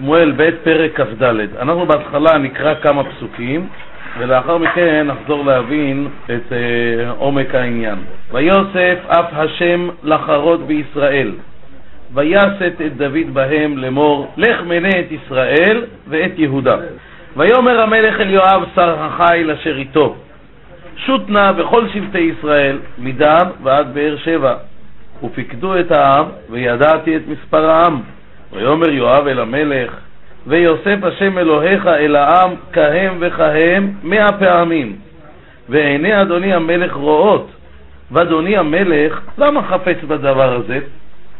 שמואל ב' פרק כ"ד. אנחנו בהתחלה נקרא כמה פסוקים, ולאחר מכן נחזור להבין את uh, עומק העניין. ויוסף אף השם לחרות בישראל, ויסת את דוד בהם לאמור, לך מנה את ישראל ואת יהודה. ויאמר המלך אל יואב שר החיל אשר איתו, שות נא בכל שבטי ישראל, מדן ועד באר שבע, ופיקדו את העם, וידעתי את מספר העם. ויאמר יואב אל המלך, ויוסף השם אלוהיך אל העם כהם וכהם מאה פעמים, ועיני אדוני המלך רואות, ואדוני המלך למה חפץ בדבר הזה?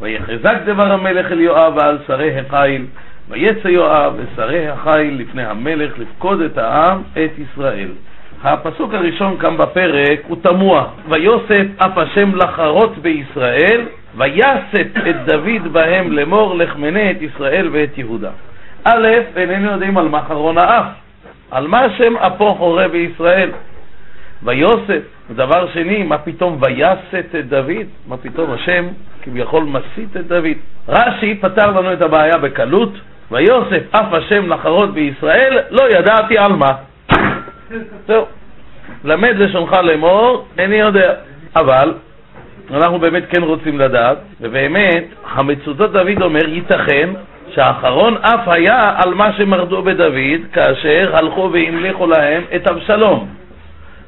ויחזק דבר המלך אל יואב ועל שרי החיל, ויצא יואב ושרי החיל לפני המלך לפקוד את העם, את ישראל. הפסוק הראשון כאן בפרק הוא תמוה, ויוסף אף השם לחרות בישראל, ויסת את דוד בהם לאמור לך מנה את ישראל ואת יהודה. א', איננו יודעים על מה חרון האף, על מה השם אפו חורה בישראל. ויוסף, דבר שני, מה פתאום ויסת את דוד? מה פתאום השם כביכול מסית את דוד? רש"י פתר לנו את הבעיה בקלות, ויוסף אף השם לחרות בישראל, לא ידעתי על מה. זהו. למד לשונך לאמור, איני יודע. אבל אנחנו באמת כן רוצים לדעת, ובאמת, המצודות דוד אומר, ייתכן שהאחרון אף היה על מה שמרדו בדוד, כאשר הלכו והמליכו להם את אבשלום.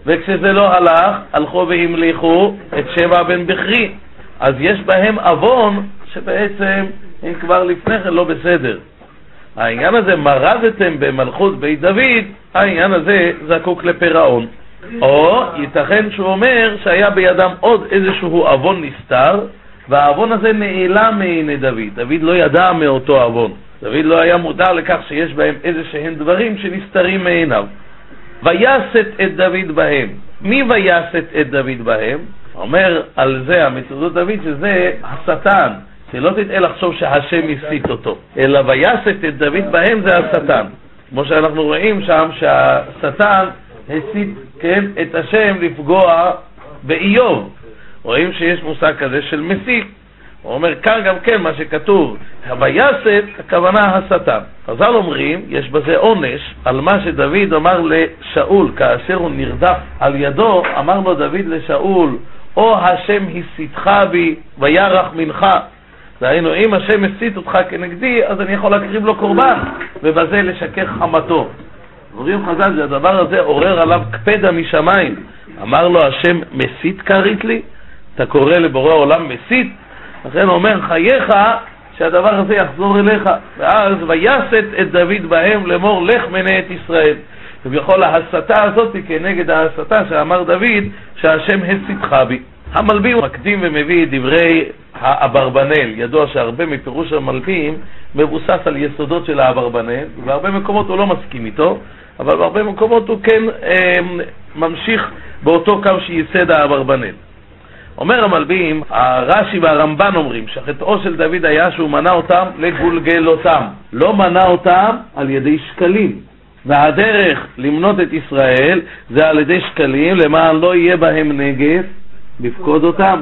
וכשזה לא הלך, הלכו והמליכו את שבע בן בכרי. אז יש בהם עוון שבעצם הם כבר לפני כן לא בסדר. העניין הזה, מרדתם במלכות בית דוד, העניין הזה זקוק לפירעון. או ייתכן שהוא אומר שהיה בידם עוד איזשהו עוון נסתר, והעוון הזה נעלם מעיני דוד. דוד לא ידע מאותו עוון. דוד לא היה מודע לכך שיש בהם איזה שהם דברים שנסתרים מעיניו. ויסת את דוד בהם. מי ויסת את דוד בהם? אומר על זה המצודות דוד שזה השטן, שלא תטעה לחשוב שהשם הסית אותו, אלא ויסת את דוד בהם זה השטן. כמו שאנחנו רואים שם שהשטן הסית, כן, את השם לפגוע באיוב. רואים שיש מושג כזה של מסית. הוא אומר כאן גם כן מה שכתוב, ויסת, הכוונה השטן. חז"ל אומרים, יש בזה עונש על מה שדוד אמר לשאול כאשר הוא נרדף על ידו, אמר לו דוד לשאול, או השם הסיתך בי וירח מנחה. דהיינו, אם השם הסית אותך כנגדי, אז אני יכול להקריב לו קורבן, ובזה לשכך חמתו. אומרים חז"ל שהדבר הזה עורר עליו קפדה משמיים. אמר לו השם, מסית כרית לי? אתה קורא לבורא עולם מסית? לכן אומר, חייך שהדבר הזה יחזור אליך. ואז ויסת את דוד בהם לאמור, לך מנה את ישראל. כביכול ההסתה הזאת היא כנגד ההסתה שאמר דוד, שהשם הסיתך בי. המלבים מקדים ומביא את דברי האברבנאל. ידוע שהרבה מפירוש המלבים מבוסס על יסודות של האברבנאל, ובהרבה מקומות הוא לא מסכים איתו, אבל בהרבה מקומות הוא כן אה, ממשיך באותו קו שייסד האברבנאל. אומר המלבים, הרש"י והרמב"ן אומרים שחטאו של דוד היה שהוא מנה אותם לגולגל אותם, לא מנה אותם על ידי שקלים. והדרך למנות את ישראל זה על ידי שקלים, למען לא יהיה בהם נגף, לפקוד אותם.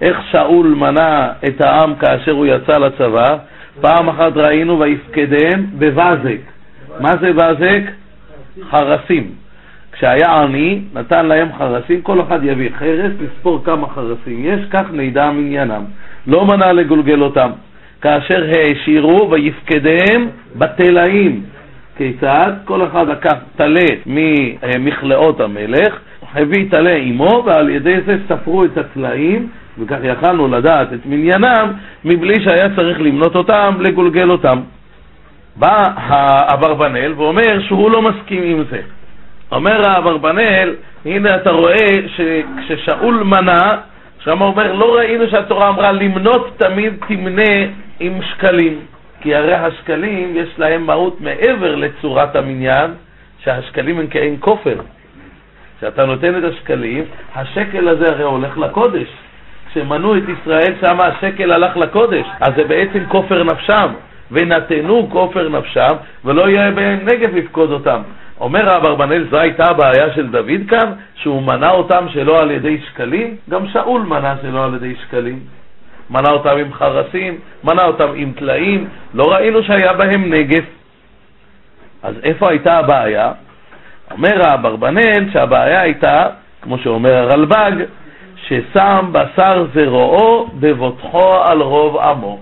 איך שאול מנה את העם כאשר הוא יצא לצבא? פעם אחת ראינו ויפקדם בבזק. מה זה בזק? חרסים. כשהיה עני, נתן להם חרסים, כל אחד יביא חרס, לספור כמה חרסים יש, כך נדע מניינם. לא מנע לגולגל אותם. כאשר העשירו ויפקדם בתלאים. כיצד? כל אחד לקח טלה ממכלאות המלך, הביא טלה עמו, ועל ידי זה ספרו את הטלאים, וכך יכלנו לדעת את מניינם, מבלי שהיה צריך למנות אותם, לגולגל אותם. בא האברבנאל ואומר שהוא לא מסכים עם זה. אומר האברבנאל, הנה אתה רואה שכששאול מנה, שם אומר, לא ראינו שהתורה אמרה למנות תמיד תמנה עם שקלים, כי הרי השקלים יש להם מהות מעבר לצורת המניין, שהשקלים הם כאין כופר. כשאתה נותן את השקלים, השקל הזה הרי הולך לקודש. כשמנו את ישראל, שם השקל הלך לקודש, אז זה בעצם כופר נפשם. ונתנו כופר נפשם, ולא יהיה בהם נגב לפקוד אותם. אומר האברבנאל, זו הייתה הבעיה של דוד כאן, שהוא מנה אותם שלא על ידי שקלים? גם שאול מנה שלא על ידי שקלים. מנה אותם עם חרסים, מנה אותם עם טלאים, לא ראינו שהיה בהם נגף. אז איפה הייתה הבעיה? אומר האברבנאל שהבעיה הייתה, כמו שאומר הרלב"ג, ששם בשר זרועו בבוטחו על רוב עמו.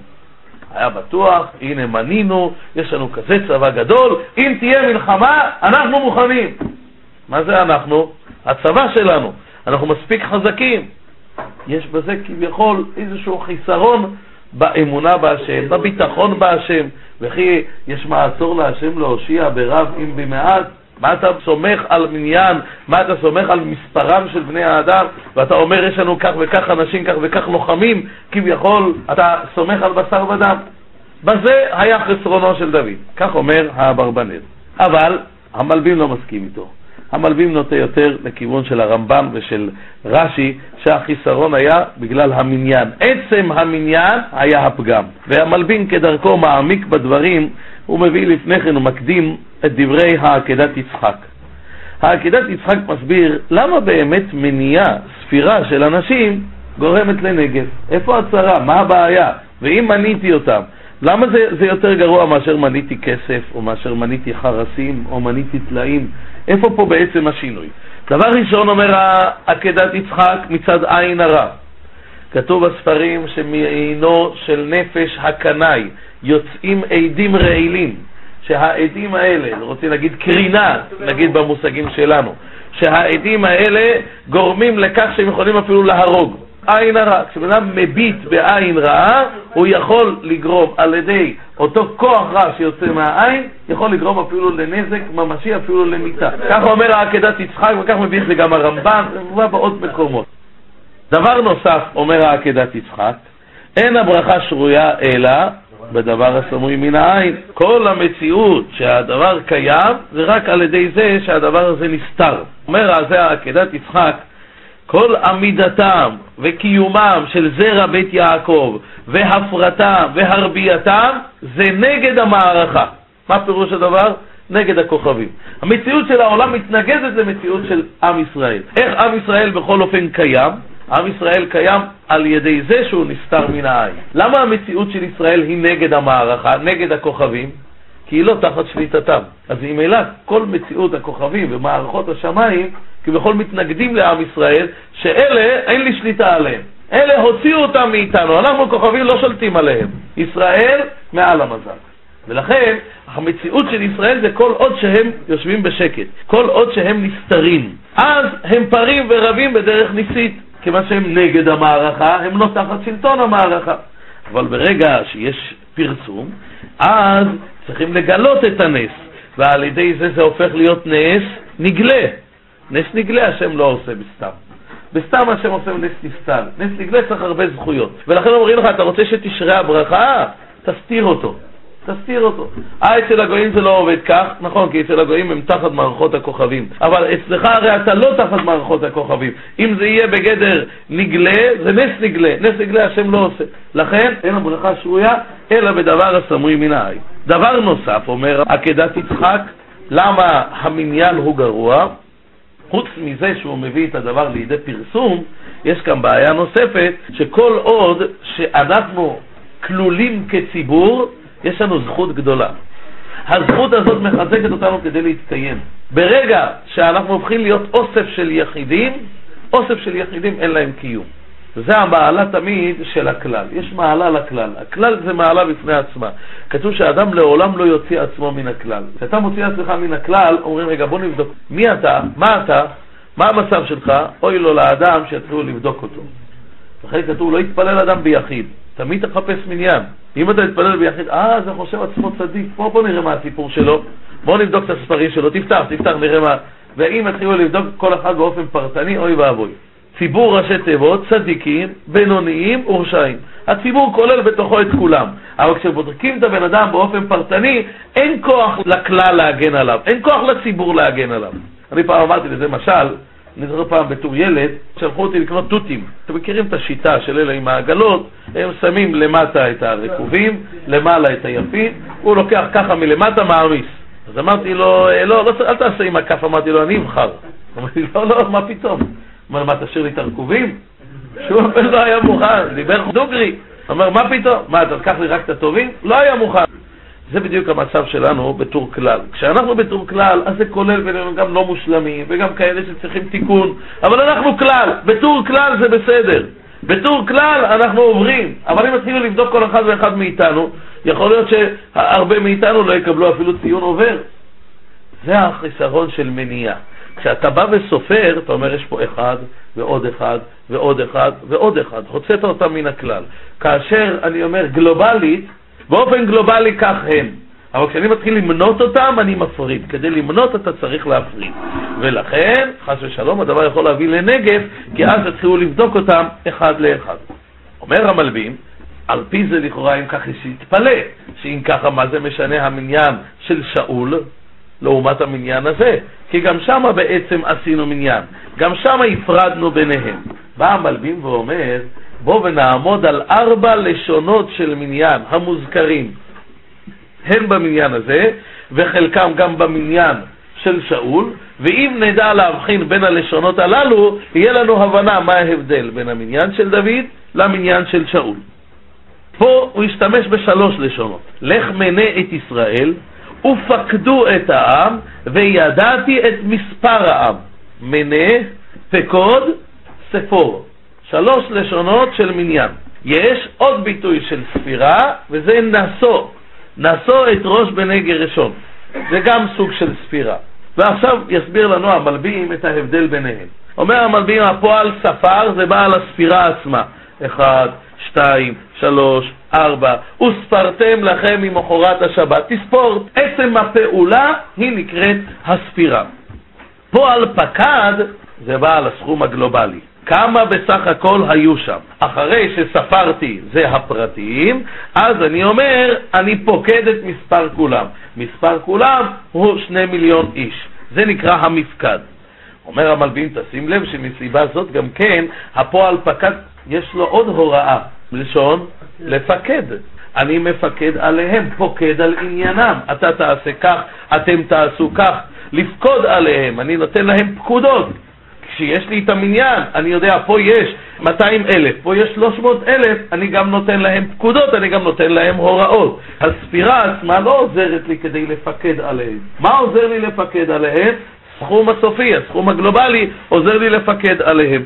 היה בטוח, הנה מנינו, יש לנו כזה צבא גדול, אם תהיה מלחמה, אנחנו מוכנים. מה זה אנחנו? הצבא שלנו. אנחנו מספיק חזקים. יש בזה כביכול איזשהו חיסרון באמונה בהשם, בביטחון בהשם, וכי יש מעצור להשם להושיע ברב אם במעט. מה אתה סומך על מניין, מה אתה סומך על מספרם של בני האדם, ואתה אומר יש לנו כך וכך אנשים, כך וכך לוחמים, כביכול אתה סומך על בשר ודם. בזה היה חסרונו של דוד, כך אומר האברבנאל. אבל המלבים לא מסכים איתו. המלבים נוטה יותר לכיוון של הרמב"ם ושל רש"י, שהחיסרון היה בגלל המניין. עצם המניין היה הפגם. והמלבין כדרכו מעמיק בדברים, הוא מביא לפני כן, הוא מקדים את דברי העקדת יצחק. העקדת יצחק מסביר למה באמת מניעה, ספירה של אנשים, גורמת לנגב. איפה הצרה? מה הבעיה? ואם מניתי אותם, למה זה, זה יותר גרוע מאשר מניתי כסף, או מאשר מניתי חרסים, או מניתי טלאים? איפה פה בעצם השינוי? דבר ראשון אומר עקדת יצחק מצד עין הרע. כתוב בספרים שמעינו של נפש הקנאי יוצאים עדים רעילים, שהעדים האלה, רוצה להגיד קרינה, נגיד במושגים שלנו, שהעדים האלה גורמים לכך שהם יכולים אפילו להרוג. עין הרע. כשבן אדם מביט בעין רעה, הוא יכול לגרום על ידי אותו כוח רע שיוצא מהעין, יכול לגרום אפילו לנזק ממשי, אפילו למיתה. ככה אומר העקדת יצחק, וכך מביא את זה גם הרמב"ן, זה מובא בעוד מקומות. דבר נוסף, אומר העקדת יצחק, אין הברכה שרויה אלא בדבר הסמוי מן העין. כל המציאות שהדבר קיים זה רק על ידי זה שהדבר הזה נסתר. אומר זה העקדת יצחק, כל עמידתם וקיומם של זרע בית יעקב והפרתם והרבייתם זה נגד המערכה. מה פירוש הדבר? נגד הכוכבים. המציאות של העולם מתנגדת למציאות של עם ישראל. איך עם ישראל בכל אופן קיים? עם ישראל קיים על ידי זה שהוא נסתר מן העין. למה המציאות של ישראל היא נגד המערכה, נגד הכוכבים? כי היא לא תחת שליטתם. אז ממילא כל מציאות הכוכבים ומערכות השמיים כביכול מתנגדים לעם ישראל, שאלה אין לי שליטה עליהם. אלה הוציאו אותם מאיתנו, אנחנו כוכבים לא שולטים עליהם. ישראל מעל המזל. ולכן המציאות של ישראל זה כל עוד שהם יושבים בשקט, כל עוד שהם נסתרים. אז הם פרים ורבים בדרך ניסית, כיוון שהם נגד המערכה, הם לא תחת שלטון המערכה. אבל ברגע שיש פרסום, אז צריכים לגלות את הנס, ועל ידי זה זה הופך להיות נס נגלה. נס נגלה השם לא עושה בסתם. בסתם השם עושה נס נסתר. נס נגלה צריך הרבה זכויות. ולכן אומרים לך, אתה רוצה שתשרה הברכה? תסתיר אותו. תסתיר אותו. אה, אצל הגויים זה לא עובד כך, נכון, כי אצל הגויים הם תחת מערכות הכוכבים. אבל אצלך הרי אתה לא תחת מערכות הכוכבים. אם זה יהיה בגדר נגלה, זה נס נגלה. נס נגלה השם לא עושה. לכן אין הברכה שרויה, אלא בדבר הסמוי מן העין. דבר נוסף, אומר עקדת יצחק, למה המניין הוא גרוע? חוץ מזה שהוא מביא את הדבר לידי פרסום, יש כאן בעיה נוספת, שכל עוד שאנחנו כלולים כציבור, יש לנו זכות גדולה. הזכות הזאת מחזקת אותנו כדי להתקיים. ברגע שאנחנו הופכים להיות אוסף של יחידים, אוסף של יחידים אין להם קיום. וזה המעלה תמיד של הכלל. יש מעלה לכלל. הכלל זה מעלה בפני עצמה. כתוב שהאדם לעולם לא יוציא עצמו מן הכלל. כשאתה מוציא עצמך מן הכלל, אומרים, רגע, בוא נבדוק. מי אתה? מה אתה? מה המצב שלך? אוי לו לאדם שיתחילו לבדוק אותו. לכן כתוב, לא יתפלל אדם ביחיד. תמיד תחפש מניין. אם אתה תתפלל ביחיד, אה, זה חושב עצמו צדיק. בוא, בוא נראה מה הסיפור שלו. בוא נבדוק את הספרים שלו. תפתח, תפתח, נראה מה. ואם יתחילו לבדוק כל אחד באופן פרטני, אוי ואבוי. ציבור ראשי תיבות, צדיקים, בינוניים ורשעים. הציבור כולל בתוכו את כולם. אבל כשבודקים את הבן אדם באופן פרטני, אין כוח לכלל להגן עליו, אין כוח לציבור להגן עליו. אני פעם אמרתי לזה משל, אני זוכר פעם בתור ילד, שלחו אותי לקנות תותים. אתם מכירים את השיטה של אלה עם העגלות, הם שמים למטה את הרקובים, למעלה את היפים, הוא לוקח ככה מלמטה מעמיס. אז אמרתי לו, לא, לא, אל תעשה עם הכף, אמרתי לו, אני אבחר. אמרתי לי, לא, לא, מה פתאום? אמר, מה, תשאיר לי את הרקובים? שהוא אפילו לא היה מוכן, דיבר דוגרי. אומר, מה פתאום? מה, אתה תקח לי רק את הטובים? לא היה מוכן. זה בדיוק המצב שלנו בטור כלל. כשאנחנו בטור כלל, אז זה כולל בינינו גם לא מושלמים, וגם כאלה שצריכים תיקון, אבל אנחנו כלל, בטור כלל זה בסדר. בטור כלל אנחנו עוברים, אבל אם התחילו לבדוק כל אחד ואחד מאיתנו, יכול להיות שהרבה מאיתנו לא יקבלו אפילו ציון עובר. זה החיסרון של מניעה. כשאתה בא וסופר, אתה אומר, יש פה אחד, ועוד אחד, ועוד אחד, ועוד אחד. הוצאת אותם מן הכלל. כאשר אני אומר גלובלית, באופן גלובלי כך הם. אבל כשאני מתחיל למנות אותם, אני מפריד. כדי למנות אתה צריך להפריד. ולכן, חס ושלום, הדבר יכול להביא לנגף, כי אז יתחילו לבדוק אותם אחד לאחד. אומר המלבים, על פי זה לכאורה אם כך יש להתפלא, שאם ככה מה זה משנה המניין של שאול לעומת המניין הזה? כי גם שמה בעצם עשינו מניין, גם שמה הפרדנו ביניהם. בא המלבים ואומר, בוא ונעמוד על ארבע לשונות של מניין המוזכרים, הן במניין הזה, וחלקם גם במניין של שאול, ואם נדע להבחין בין הלשונות הללו, יהיה לנו הבנה מה ההבדל בין המניין של דוד למניין של שאול. פה הוא השתמש בשלוש לשונות. לך מנה את ישראל, ופקדו את העם, וידעתי את מספר העם. מנה, פקוד, ספור. שלוש לשונות של מניין. יש עוד ביטוי של ספירה, וזה נשוא. נשוא את ראש בני גרשון. זה גם סוג של ספירה. ועכשיו יסביר לנו המלבים את ההבדל ביניהם. אומר המלבים, הפועל ספר זה בא על הספירה עצמה. אחד, שתיים, שלוש, ארבע, וספרתם לכם ממחרת השבת. תספור, עצם הפעולה היא נקראת הספירה. פועל פקד זה בא על הסכום הגלובלי. כמה בסך הכל היו שם. אחרי שספרתי, זה הפרטיים, אז אני אומר, אני פוקד את מספר כולם. מספר כולם הוא שני מיליון איש. זה נקרא המפקד. אומר המלבין, תשים לב שמסיבה זאת גם כן, הפועל פקד, יש לו עוד הוראה, לשון לפקד. אני מפקד עליהם, פוקד על עניינם. אתה תעשה כך, אתם תעשו כך, לפקוד עליהם, אני נותן להם פקודות. כשיש לי את המניין, אני יודע, פה יש 200 אלף, פה יש 300 אלף, אני גם נותן להם פקודות, אני גם נותן להם הוראות. הספירה עצמה לא עוזרת לי כדי לפקד עליהם. מה עוזר לי לפקד עליהם? סכום הסופי, הסכום הגלובלי, עוזר לי לפקד עליהם.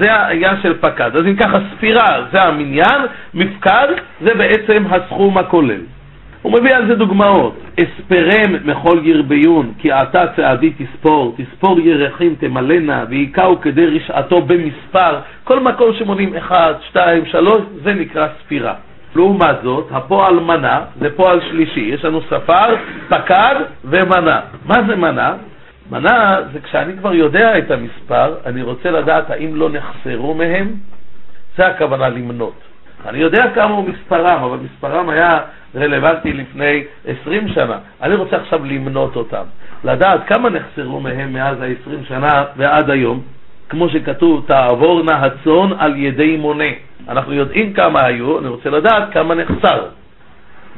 זה העניין של פקד. אז אם ככה, ספירה זה המניין, מפקד זה בעצם הסכום הכולל. הוא מביא על זה דוגמאות. אספרם מכל ירביון, כי עתה צעדי תספור, תספור ירחים תמלאנה, והיכהו כדי רשעתו במספר. כל מקום שמונים אחד, שתיים, שלוש, זה נקרא ספירה. לעומת זאת, הפועל מנה זה פועל שלישי. יש לנו ספר, פקד ומנה. מה זה מנה? מנה זה כשאני כבר יודע את המספר, אני רוצה לדעת האם לא נחסרו מהם, זה הכוונה למנות. אני יודע כמה הוא מספרם, אבל מספרם היה רלוונטי לפני 20 שנה. אני רוצה עכשיו למנות אותם, לדעת כמה נחסרו מהם מאז ה-20 שנה ועד היום, כמו שכתוב, תעבורנה הצאן על ידי מונה. אנחנו יודעים כמה היו, אני רוצה לדעת כמה נחסר.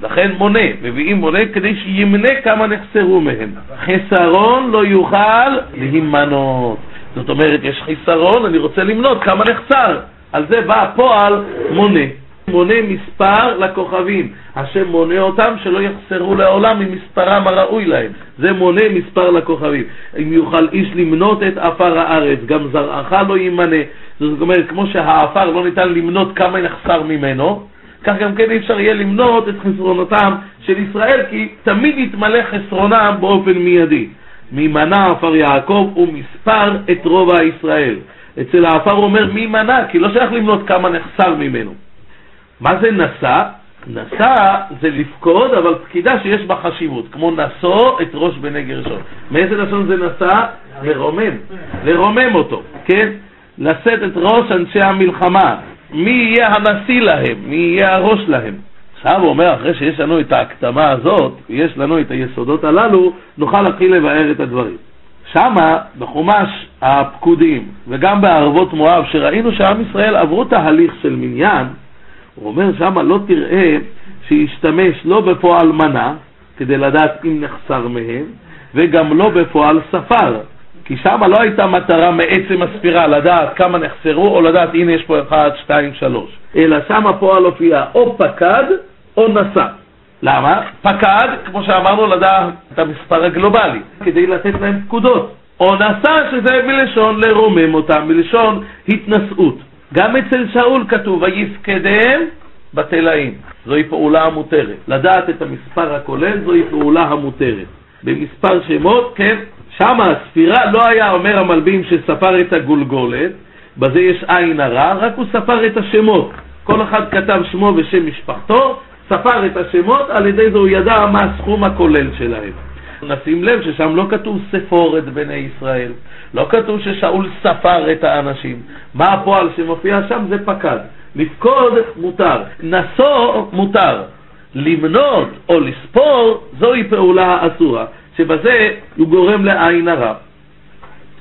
לכן מונה, מביאים מונה כדי שימנה כמה נחסרו מהם. חיסרון לא יוכל להימנות. זאת אומרת, יש חיסרון, אני רוצה למנות כמה נחסר. על זה בא הפועל מונה. מונה מספר לכוכבים. השם מונה אותם שלא יחסרו לעולם ממספרם הראוי להם. זה מונה מספר לכוכבים. אם יוכל איש למנות את עפר הארץ, גם זרעך לא יימנה. זאת אומרת, כמו שהעפר לא ניתן למנות כמה נחסר ממנו, כך גם כן אי אפשר יהיה למנות את חסרונותם של ישראל, כי תמיד יתמלא חסרונם באופן מיידי. ממנה עפר יעקב ומספר את רובע ישראל. אצל העפר אומר מי מנה, כי לא שייך למנות כמה נחסר ממנו. מה זה נשא? נשא זה לפקוד, אבל פקידה שיש בה חשיבות, כמו נשוא את ראש בני גרשון. מאיזה לשון זה נשא? לרומם, לרומם אותו, כן? לשאת את ראש אנשי המלחמה, מי יהיה הנשיא להם, מי יהיה הראש להם. עכשיו הוא אומר, אחרי שיש לנו את ההקדמה הזאת, ויש לנו את היסודות הללו, נוכל להתחיל לבאר את הדברים. שמה, בחומש הפקודים, וגם בערבות מואב, שראינו שעם ישראל עברו תהליך של מניין, הוא אומר שמה לא תראה שישתמש לא בפועל מנה, כדי לדעת אם נחסר מהם, וגם לא בפועל ספר, כי שם לא הייתה מטרה מעצם הספירה לדעת כמה נחסרו, או לדעת הנה יש פה 1, 2, 3, אלא שם הפועל הופיע או פקד או נסע. למה? פקד, כמו שאמרנו, לדעת את המספר הגלובלי, כדי לתת להם פקודות. או נסע, שזה מלשון לרומם אותם, מלשון התנשאות. גם אצל שאול כתוב, ויפקדם בתלאים. זוהי פעולה המותרת. לדעת את המספר הכולל זוהי פעולה המותרת. במספר שמות, כן, שם הספירה לא היה אומר המלבים שספר את הגולגולת, בזה יש עין הרע, רק הוא ספר את השמות. כל אחד כתב שמו ושם משפחתו, ספר את השמות, על ידי זה הוא ידע מה הסכום הכולל שלהם. נשים לב ששם לא כתוב ספור את בני ישראל, לא כתוב ששאול ספר את האנשים. מה הפועל שמופיע שם? זה פקד. לפקוד מותר, נסו מותר. למנות או לספור זוהי פעולה אסורה, שבזה הוא גורם לעין הרע.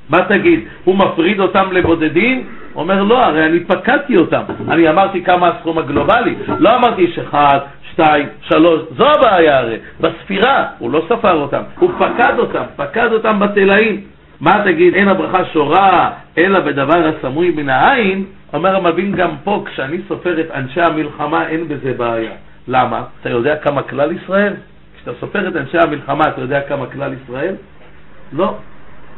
מה תגיד, הוא מפריד אותם לבודדים? אומר לא, הרי אני פקדתי אותם, אני אמרתי כמה הסכום הגלובלי, לא אמרתי שאחד, שתיים, שלוש, זו הבעיה הרי, בספירה, הוא לא ספר אותם, הוא פקד אותם, פקד אותם בתלאים. מה תגיד, אין הברכה שורה, אלא בדבר הסמוי מן העין? אומר המבין גם פה, כשאני סופר את אנשי המלחמה, אין בזה בעיה. למה? אתה יודע כמה כלל ישראל? כשאתה סופר את אנשי המלחמה, אתה יודע כמה כלל ישראל? לא.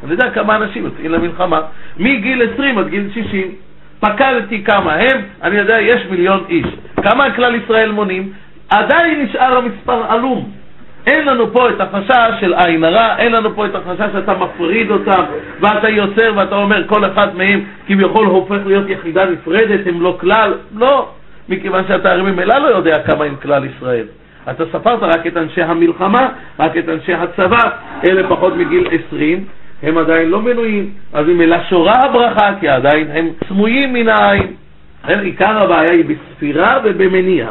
אני יודע כמה אנשים יוצאים למלחמה. מגיל 20 עד גיל 60. פקדתי כמה הם, אני יודע, יש מיליון איש. כמה כלל ישראל מונים? עדיין נשאר המספר עלום. אין לנו פה את החשש של עין הרע, אין לנו פה את החשש שאתה מפריד אותם ואתה יוצר ואתה אומר כל אחד מהם כביכול הופך להיות יחידה נפרדת, הם לא כלל, לא, מכיוון שאתה הרי ממילא לא יודע כמה הם כלל ישראל. אתה ספרת רק את אנשי המלחמה, רק את אנשי הצבא, אלה פחות מגיל 20, הם עדיין לא מנויים, אז ממילא שורה הברכה, כי עדיין הם סמויים מן העין. עיקר הבעיה היא בספירה ובמניע.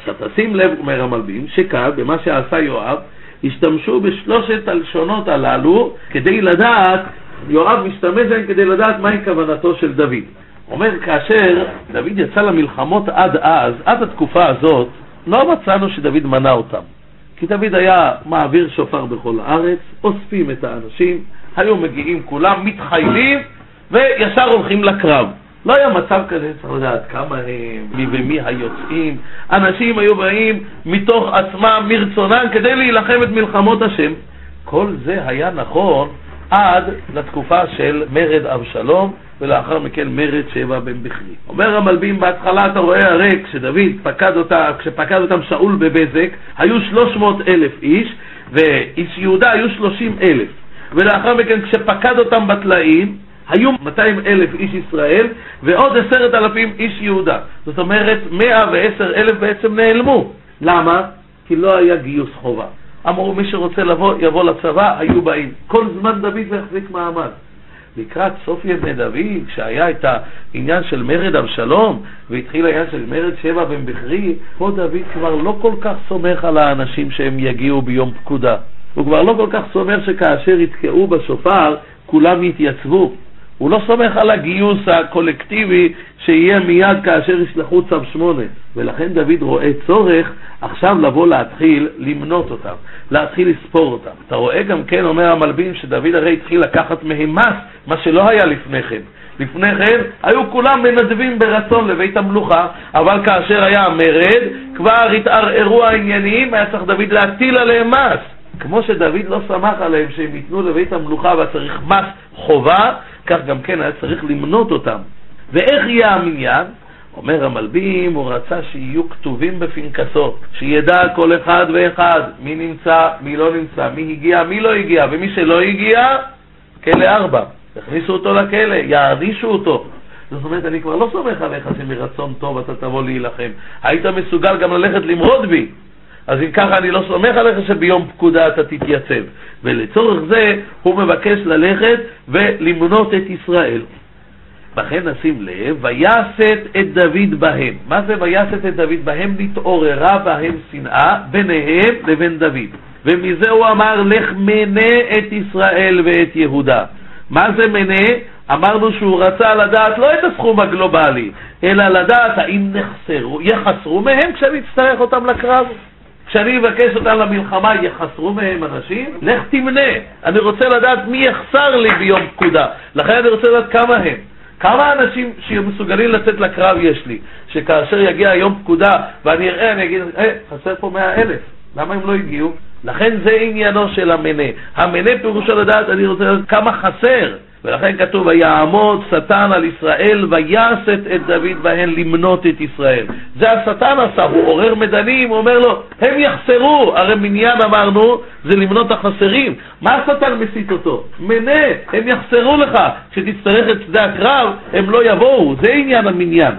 עכשיו תשים לב, אומר המלבים, שכאן, במה שעשה יואב, השתמשו בשלושת הלשונות הללו כדי לדעת, יואב משתמש בהם כדי לדעת מהי כוונתו של דוד. אומר, כאשר דוד יצא למלחמות עד אז, עד התקופה הזאת, לא מצאנו שדוד מנה אותם. כי דוד היה מעביר שופר בכל הארץ, אוספים את האנשים, היו מגיעים כולם, מתחיילים, וישר הולכים לקרב. לא היה מצב כזה, צריך לדעת כמה הם, מי ומי היוצאים. אנשים היו באים מתוך עצמם, מרצונם, כדי להילחם את מלחמות השם. כל זה היה נכון עד לתקופה של מרד אבשלום, ולאחר מכן מרד שבע בן בכרי. אומר המלבים, בהתחלה אתה רואה הרי כשדוד פקד אותה, כשפקד אותם שאול בבזק, היו 300 אלף איש, ואיש יהודה היו 30 אלף. ולאחר מכן כשפקד אותם בטלאים, היו 200 אלף איש ישראל ועוד עשרת אלפים איש יהודה. זאת אומרת, 110 אלף בעצם נעלמו. למה? כי לא היה גיוס חובה. אמרו, מי שרוצה לבוא, יבוא לצבא, היו באים. כל זמן דוד והחזיק מעמד. לקראת סוף ימי דוד, כשהיה את העניין של מרד אבשלום, והתחיל העניין של מרד שבע בן בכרי, פה דוד כבר לא כל כך סומך על האנשים שהם יגיעו ביום פקודה. הוא כבר לא כל כך סומך שכאשר יתקעו בשופר, כולם יתייצבו. הוא לא סומך על הגיוס הקולקטיבי שיהיה מיד כאשר ישלחו צו שמונה. ולכן דוד רואה צורך עכשיו לבוא להתחיל למנות אותם, להתחיל לספור אותם. אתה רואה גם כן, אומר המלבים, שדוד הרי התחיל לקחת מהם מס, מה שלא היה לפני כן. לפני כן היו כולם מנדבים ברצון לבית המלוכה, אבל כאשר היה מרד, כבר התערערו העניינים, היה צריך דוד להטיל עליהם מס. כמו שדוד לא שמח עליהם שהם ייתנו לבית המלוכה וצריך מס חובה, כך גם כן היה צריך למנות אותם. ואיך יהיה המניין? אומר המלבים, הוא רצה שיהיו כתובים בפנקסו, שידע כל אחד ואחד מי נמצא, מי לא נמצא, מי הגיע, מי לא הגיע, ומי שלא הגיע, כלא ארבע. יכניסו אותו לכלא, יענישו אותו. זאת אומרת, אני כבר לא סומך עליך שמרצון טוב אתה תבוא להילחם. היית מסוגל גם ללכת למרוד בי. אז אם ככה אני לא סומך עליך שביום פקודה אתה תתייצב. ולצורך זה הוא מבקש ללכת ולמנות את ישראל. לכן נשים לב, ויסת את דוד בהם. מה זה ויסת את דוד בהם? נתעוררה בהם שנאה ביניהם לבין דוד. ומזה הוא אמר, לך מנה את ישראל ואת יהודה. מה זה מנה? אמרנו שהוא רצה לדעת לא את הסכום הגלובלי, אלא לדעת האם נחסרו, יחסרו מהם כשאני אצטרך אותם לקרב. כשאני אבקש אותם למלחמה, יחסרו מהם אנשים? לך תמנה. אני רוצה לדעת מי יחסר לי ביום פקודה. לכן אני רוצה לדעת כמה הם. כמה אנשים שמסוגלים לצאת לקרב יש לי, שכאשר יגיע יום פקודה ואני אראה, אני אגיד, אה, חסר פה מאה אלף, למה הם לא הגיעו? לכן זה עניינו של המנה. המנה פירושו לדעת, אני רוצה לדעת כמה חסר. ולכן כתוב, ויעמוד שטן על ישראל ויסת את דוד בהן למנות את ישראל. זה השטן עשה, הוא עורר מדנים, הוא אומר לו, הם יחסרו, הרי מניין אמרנו, זה למנות החסרים. מה השטן מסית אותו? מנה, הם יחסרו לך, כשתצטרך את שדה הקרב, הם לא יבואו, זה עניין המניין.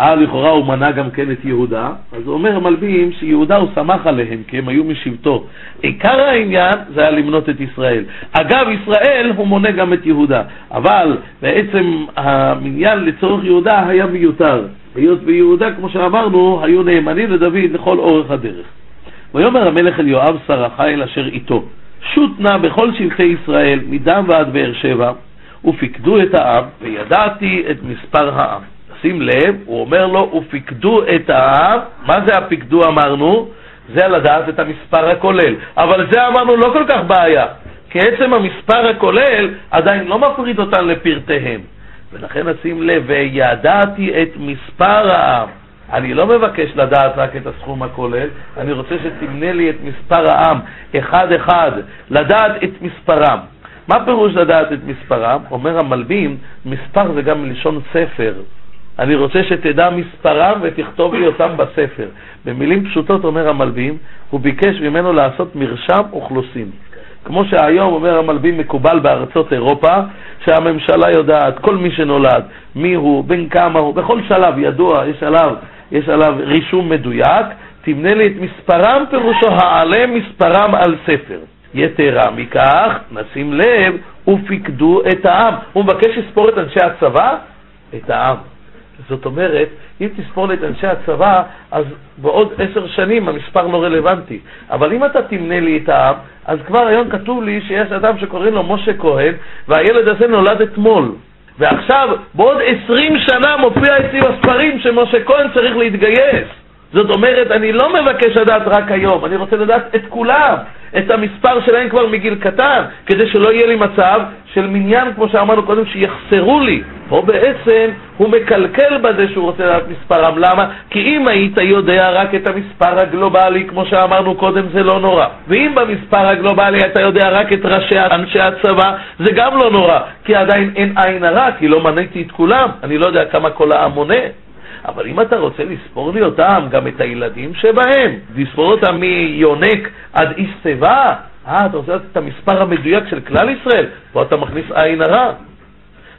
אה, לכאורה הוא מנה גם כן את יהודה, אז הוא אומר המלבים שיהודה הוא שמח עליהם, כי הם היו משבטו. עיקר העניין זה היה למנות את ישראל. אגב, ישראל הוא מונה גם את יהודה, אבל בעצם המניין לצורך יהודה היה מיותר. היות ויהודה, כמו שאמרנו, היו נאמנים לדוד לכל אורך הדרך. ויאמר המלך אל יואב שר החיל אשר איתו, שוט נא בכל שבטי ישראל, מדן ועד באר שבע, ופיקדו את העם, וידעתי את מספר העם. שים לב, הוא אומר לו, ופיקדו את העם, מה זה הפיקדו אמרנו? זה לדעת את המספר הכולל. אבל זה אמרנו לא כל כך בעיה, כי עצם המספר הכולל עדיין לא מפריד אותן לפרטיהם. ולכן נשים לב, וידעתי את מספר העם. אני לא מבקש לדעת רק את הסכום הכולל, אני רוצה שתמנה לי את מספר העם, אחד-אחד, לדעת את מספרם. מה פירוש לדעת את מספרם? אומר המלבים, מספר זה גם מלשון ספר. אני רוצה שתדע מספרם ותכתוב לי אותם בספר. במילים פשוטות אומר המלבים, הוא ביקש ממנו לעשות מרשם אוכלוסין. כמו שהיום אומר המלבים מקובל בארצות אירופה, שהממשלה יודעת, כל מי שנולד, מי הוא, בן כמה הוא, בכל שלב ידוע, יש עליו, יש עליו רישום מדויק, תמנה לי את מספרם, פירושו העלה מספרם על ספר. יתרה מכך, נשים לב, ופיקדו את העם. הוא מבקש לספור את אנשי הצבא? את העם. זאת אומרת, אם תספור לי את אנשי הצבא, אז בעוד עשר שנים המספר לא רלוונטי. אבל אם אתה תמנה לי את העם, אז כבר היום כתוב לי שיש אדם שקוראים לו משה כהן, והילד הזה נולד אתמול. ועכשיו, בעוד עשרים שנה מופיע אצלי בספרים שמשה כהן צריך להתגייס. זאת אומרת, אני לא מבקש לדעת רק היום, אני רוצה לדעת את כולם, את המספר שלהם כבר מגיל קטן, כדי שלא יהיה לי מצב של מניין, כמו שאמרנו קודם, שיחסרו לי. פה בעצם הוא מקלקל בזה שהוא רוצה לדעת מספרם. למה? כי אם היית יודע רק את המספר הגלובלי, כמו שאמרנו קודם, זה לא נורא. ואם במספר הגלובלי אתה יודע רק את ראשי אנשי הצבא, זה גם לא נורא, כי עדיין אין עין הרע, כי לא מניתי את כולם, אני לא יודע כמה כל העם מונה. אבל אם אתה רוצה לספור לי אותם, גם את הילדים שבהם, לספור אותם מיונק עד איש שיבה, אה, אתה רוצה לדעת את המספר המדויק של כלל ישראל? פה אתה מכניס עין הרע.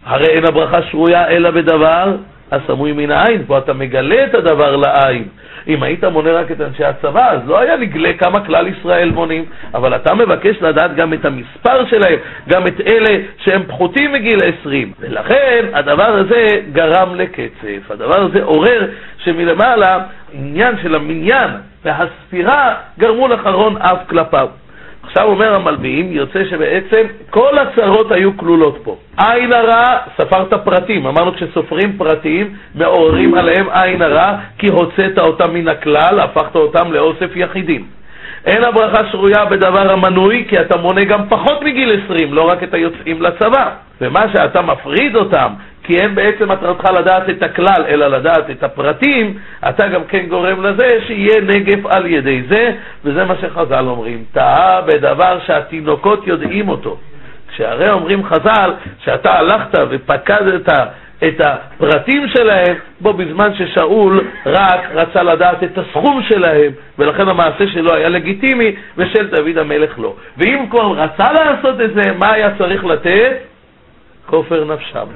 הרי אין הברכה שרויה אלא בדבר הסמוי מן העין, פה אתה מגלה את הדבר לעין. אם היית מונה רק את אנשי הצבא, אז לא היה נגלה כמה כלל ישראל מונים, אבל אתה מבקש לדעת גם את המספר שלהם, גם את אלה שהם פחותים מגיל 20. ולכן הדבר הזה גרם לקצף, הדבר הזה עורר שמלמעלה עניין של המניין והספירה גרמו לחרון אף כלפיו. עכשיו אומר המלווים, יוצא שבעצם כל הצרות היו כלולות פה. עין הרע, ספרת פרטים, אמרנו כשסופרים פרטים, מעוררים עליהם עין הרע, כי הוצאת אותם מן הכלל, הפכת אותם לאוסף יחידים. אין הברכה שרויה בדבר המנוי, כי אתה מונה גם פחות מגיל 20, לא רק את היוצאים לצבא. ומה שאתה מפריד אותם, כי אין בעצם מטרתך לדעת את הכלל, אלא לדעת את הפרטים, אתה גם כן גורם לזה שיהיה נגף על ידי זה, וזה מה שחז"ל אומרים. טעה בדבר שהתינוקות יודעים אותו. כשהרי אומרים חז"ל שאתה הלכת ופקדת את הפרטים שלהם, בו בזמן ששאול רק רצה לדעת את הסכום שלהם, ולכן המעשה שלו היה לגיטימי, ושל דוד המלך לא. ואם כבר רצה לעשות את זה, מה היה צריך לתת? כופר נפשם.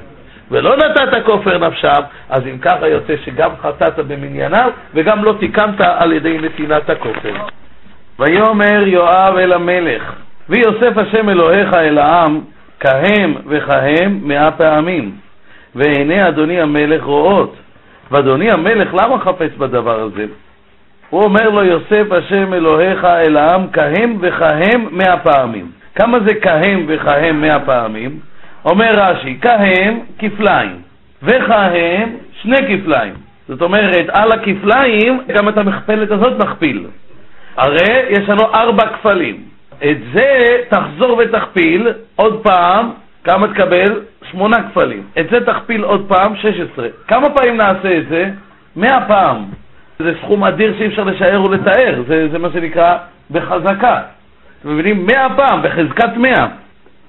ולא נתת כופר נפשם, אז אם ככה יוצא שגם חטאת במנייניו, וגם לא תיקנת על ידי נתינת הכופר. ויאמר יואב אל המלך, ויוסף השם אלוהיך אל העם, כהם וכהם מאה פעמים, ועיני אדוני המלך רואות. ואדוני המלך, למה חפץ בדבר הזה? הוא אומר לו, יוסף השם אלוהיך אל העם, כהם וכהם מאה פעמים. כמה זה כהם וכהם מאה פעמים? אומר רש"י, כהם כפליים, וכהם שני כפליים. זאת אומרת, על הכפליים גם את המכפלת הזאת מכפיל. הרי יש לנו ארבע כפלים. את זה תחזור ותכפיל עוד פעם, כמה תקבל? שמונה כפלים. את זה תכפיל עוד פעם, 16. כמה פעמים נעשה את זה? מאה פעם. זה סכום אדיר שאי אפשר לשער ולתאר, זה, זה מה שנקרא בחזקה. אתם מבינים? מאה פעם, בחזקת מאה.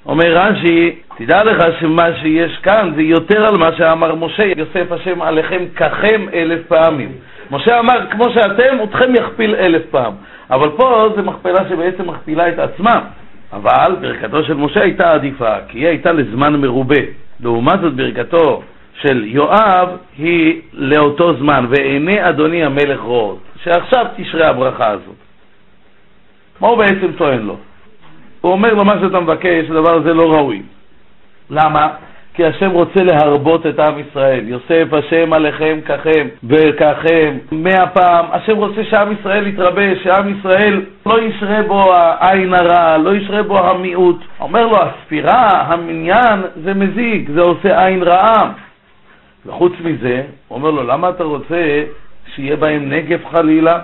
אומר רש"י, תדע לך שמה שיש כאן זה יותר על מה שאמר משה, יוסף השם עליכם ככם אלף פעמים. משה אמר, כמו שאתם, אתכם יכפיל אלף פעם. אבל פה זה מכפלה שבעצם מכפילה את עצמה. אבל ברכתו של משה הייתה עדיפה, כי היא הייתה לזמן מרובה. לעומת זאת ברכתו של יואב היא לאותו זמן, ועיני אדוני המלך רואות, שעכשיו תשרה הברכה הזאת. מה הוא בעצם טוען לו? הוא אומר לו מה שאתה מבקש, הדבר הזה לא ראוי. למה? כי השם רוצה להרבות את עם ישראל. יוסף השם עליכם ככם וככם מאה פעם. השם רוצה שעם ישראל יתרבה, שעם ישראל לא ישרה בו העין הרע, לא ישרה בו המיעוט. אומר לו, הספירה, המניין, זה מזיק, זה עושה עין רעה. וחוץ מזה, הוא אומר לו, למה אתה רוצה שיהיה בהם נגב חלילה?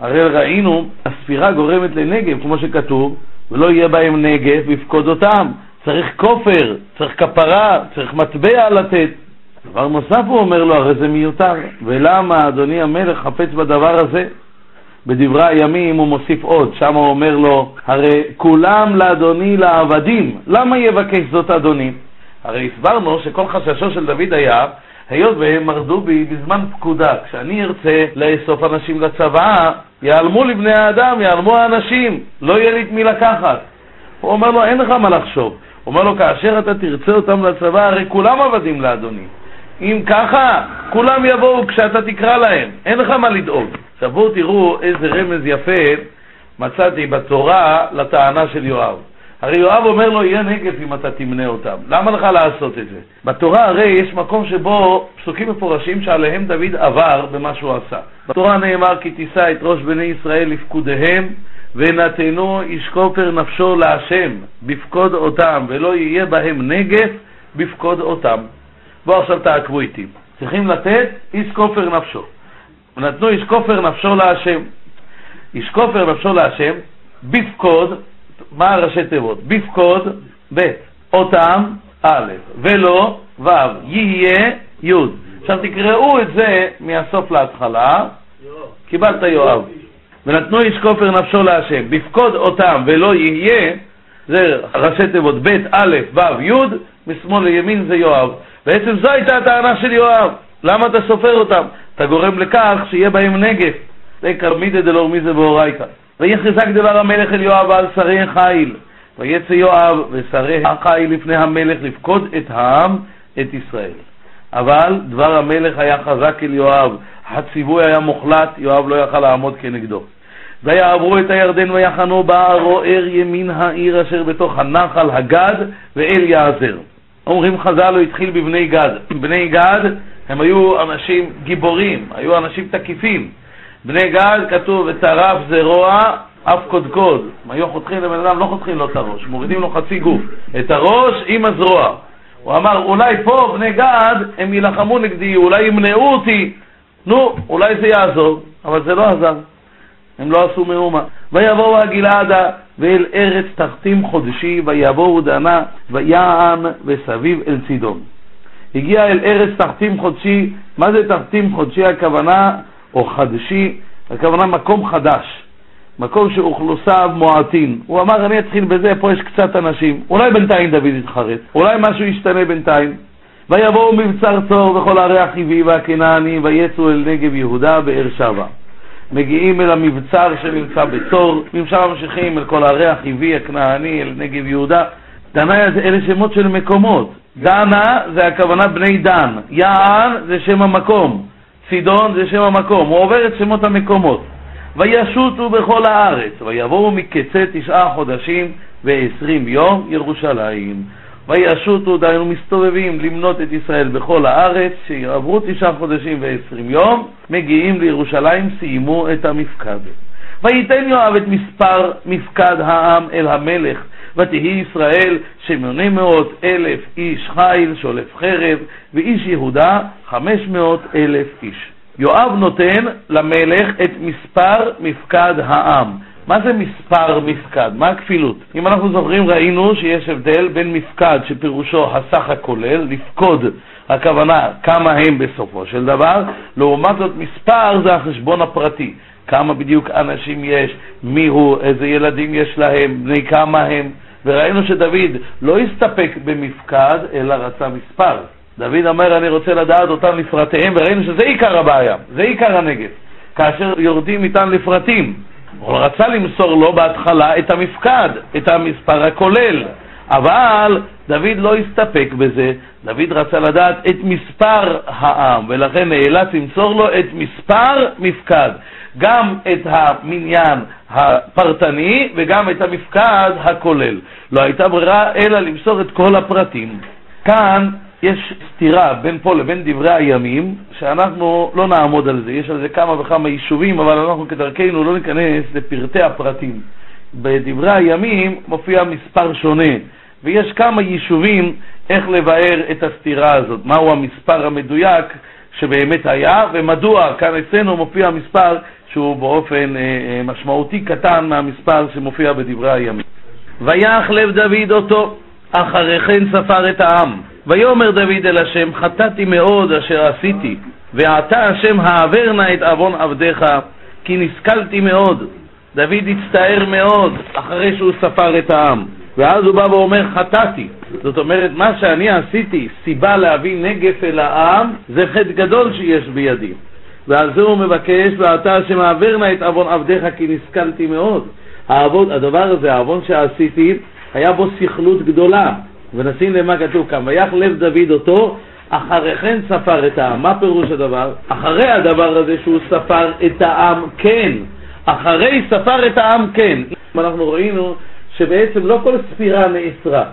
הרי ראינו, הספירה גורמת לנגב, כמו שכתוב, ולא יהיה בהם נגב, ויפקוד אותם. צריך כופר, צריך כפרה, צריך מטבע לתת. דבר נוסף הוא אומר לו, הרי זה מיותר. ולמה אדוני המלך חפץ בדבר הזה? בדברי הימים הוא מוסיף עוד, שם הוא אומר לו, הרי כולם לאדוני לעבדים, למה יבקש זאת אדוני? הרי הסברנו שכל חששו של דוד היה, היות והם מרדו בי בזמן פקודה, כשאני ארצה לאסוף אנשים לצבא, יעלמו לבני האדם, יעלמו האנשים, לא יהיה לי את מי לקחת. הוא אומר לו, אין לך מה לחשוב. אומר לו, כאשר אתה תרצה אותם לצבא, הרי כולם עבדים לאדוני. אם ככה, כולם יבואו כשאתה תקרא להם, אין לך מה לדאוג. עכשיו בואו תראו איזה רמז יפה מצאתי בתורה לטענה של יואב. הרי יואב אומר לו, יהיה נגף אם אתה תמנה אותם. למה לך לעשות את זה? בתורה הרי יש מקום שבו פסוקים מפורשים שעליהם דוד עבר במה שהוא עשה. בתורה נאמר כי תישא את ראש בני ישראל לפקודיהם ונתנו איש כופר נפשו להשם בפקוד אותם ולא יהיה בהם נגף בפקוד אותם. בואו עכשיו תעקבו איתי. צריכים לתת איש כופר נפשו. ונתנו איש כופר נפשו להשם. איש כופר נפשו להשם בפקוד מה הראשי תיבות? בפקוד, ב', אותם, א', ולא, ו', יהיה, י'. עכשיו תקראו את זה מהסוף להתחלה, קיבלת יואב. ונתנו איש כופר נפשו להשם, בפקוד אותם ולא יהיה, זה ראשי תיבות ב', א', ו', י', משמאל לימין זה יואב. בעצם זו הייתה הטענה של יואב. למה אתה סופר אותם? אתה גורם לכך שיהיה בהם נגף. זה קרמידא דלאור מיזה באורייתא. ויהי חזק דבר המלך אל יואב על שרי חיל. ויצא יואב ושרי החיל לפני המלך לפקוד את העם, את ישראל. אבל דבר המלך היה חזק אל יואב, הציווי היה מוחלט, יואב לא יכל לעמוד כנגדו. ויעברו את הירדן ויחנו בערו ער ימין העיר אשר בתוך הנחל הגד ואל יעזר. אומרים חז"ל, הוא התחיל בבני גד. בני גד הם היו אנשים גיבורים, היו אנשים תקיפים. בני גד כתוב, וצרף זרוע אף קודקוד. אם היו חותכים לבן אדם, לא חותכים לו את הראש, מורידים לו חצי גוף. את הראש עם הזרוע. הוא אמר, אולי פה בני גד הם יילחמו נגדי, אולי ימנעו אותי. נו, אולי זה יעזור, אבל זה לא עזר. הם לא עשו מאומה. ויבואו הגלעדה ואל ארץ תחתים חודשי, ויבואו דנה, ויען וסביב אל צידון. הגיע אל ארץ תחתים חודשי, מה זה תחתים חודשי? הכוונה או חדשי, הכוונה מקום חדש, מקום שאוכלוסיו מועטין. הוא אמר, אני אתחיל בזה, פה יש קצת אנשים. אולי בינתיים דוד יתחרט, אולי משהו ישתנה בינתיים. ויבואו מבצר צור וכל ערי החיבי והכנעני, ויצאו אל נגב יהודה באר שבע. מגיעים אל המבצר שנמצא בצור, משם ממשיכים אל כל ערי החיבי, הכנעני, אל נגב יהודה. דנה אלה שמות של מקומות. דנה זה הכוונה בני דן, יען זה שם המקום, צידון זה שם המקום, הוא עובר את שמות המקומות. וישוטו בכל הארץ, ויבואו מקצה תשעה חודשים ועשרים יום ירושלים. וישוטו, דהיינו מסתובבים למנות את ישראל בכל הארץ, שעברו תשעה חודשים ועשרים יום, מגיעים לירושלים, סיימו את המפקד. וייתן יואב את מספר מפקד העם אל המלך, ותהי ישראל שמונה מאות אלף איש חיל שולף חרב, ואיש יהודה חמש מאות אלף איש. יואב נותן למלך את מספר מפקד העם. מה זה מספר מפקד? מה הכפילות? אם אנחנו זוכרים, ראינו שיש הבדל בין מפקד, שפירושו הסך הכולל, לפקוד, הכוונה כמה הם בסופו של דבר, לעומת זאת מספר זה החשבון הפרטי. כמה בדיוק אנשים יש, מי הוא, איזה ילדים יש להם, בני כמה הם. וראינו שדוד לא הסתפק במפקד, אלא רצה מספר. דוד אומר, אני רוצה לדעת אותם לפרטיהם, וראינו שזה עיקר הבעיה, זה עיקר הנגף. כאשר יורדים איתם לפרטים, הוא רצה למסור לו בהתחלה את המפקד, את המספר הכולל, אבל דוד לא הסתפק בזה, דוד רצה לדעת את מספר העם, ולכן נאלץ למסור לו את מספר מפקד, גם את המניין הפרטני וגם את המפקד הכולל. לא הייתה ברירה אלא למסור את כל הפרטים. כאן יש סתירה בין פה לבין דברי הימים, שאנחנו לא נעמוד על זה, יש על זה כמה וכמה יישובים, אבל אנחנו כדרכנו לא ניכנס לפרטי הפרטים. בדברי הימים מופיע מספר שונה, ויש כמה יישובים איך לבאר את הסתירה הזאת, מהו המספר המדויק שבאמת היה, ומדוע כאן אצלנו מופיע המספר שהוא באופן אה, אה, משמעותי קטן מהמספר שמופיע בדברי הימים. ויח לב דוד אותו, אחרי כן ספר את העם. ויאמר דוד אל השם, חטאתי מאוד אשר עשיתי, ועתה השם העבר נא את עוון עבדיך, כי נסכלתי מאוד. דוד הצטער מאוד אחרי שהוא ספר את העם. ואז הוא בא ואומר, חטאתי. זאת אומרת, מה שאני עשיתי, סיבה להביא נגף אל העם, זה חטא גדול שיש בידי. ועל זה הוא מבקש, ואתה השם העבר נא את עוון עבדיך, כי נסכלתי מאוד. העבוד, הדבר הזה, העוון שעשיתי, היה בו סכלות גדולה. ונשים למה כתוב כאן, ויח לב דוד אותו, אחרי כן ספר את העם. מה פירוש הדבר? אחרי הדבר הזה שהוא ספר את העם, כן. אחרי ספר את העם, כן. אנחנו ראינו שבעצם לא כל ספירה נאסרה.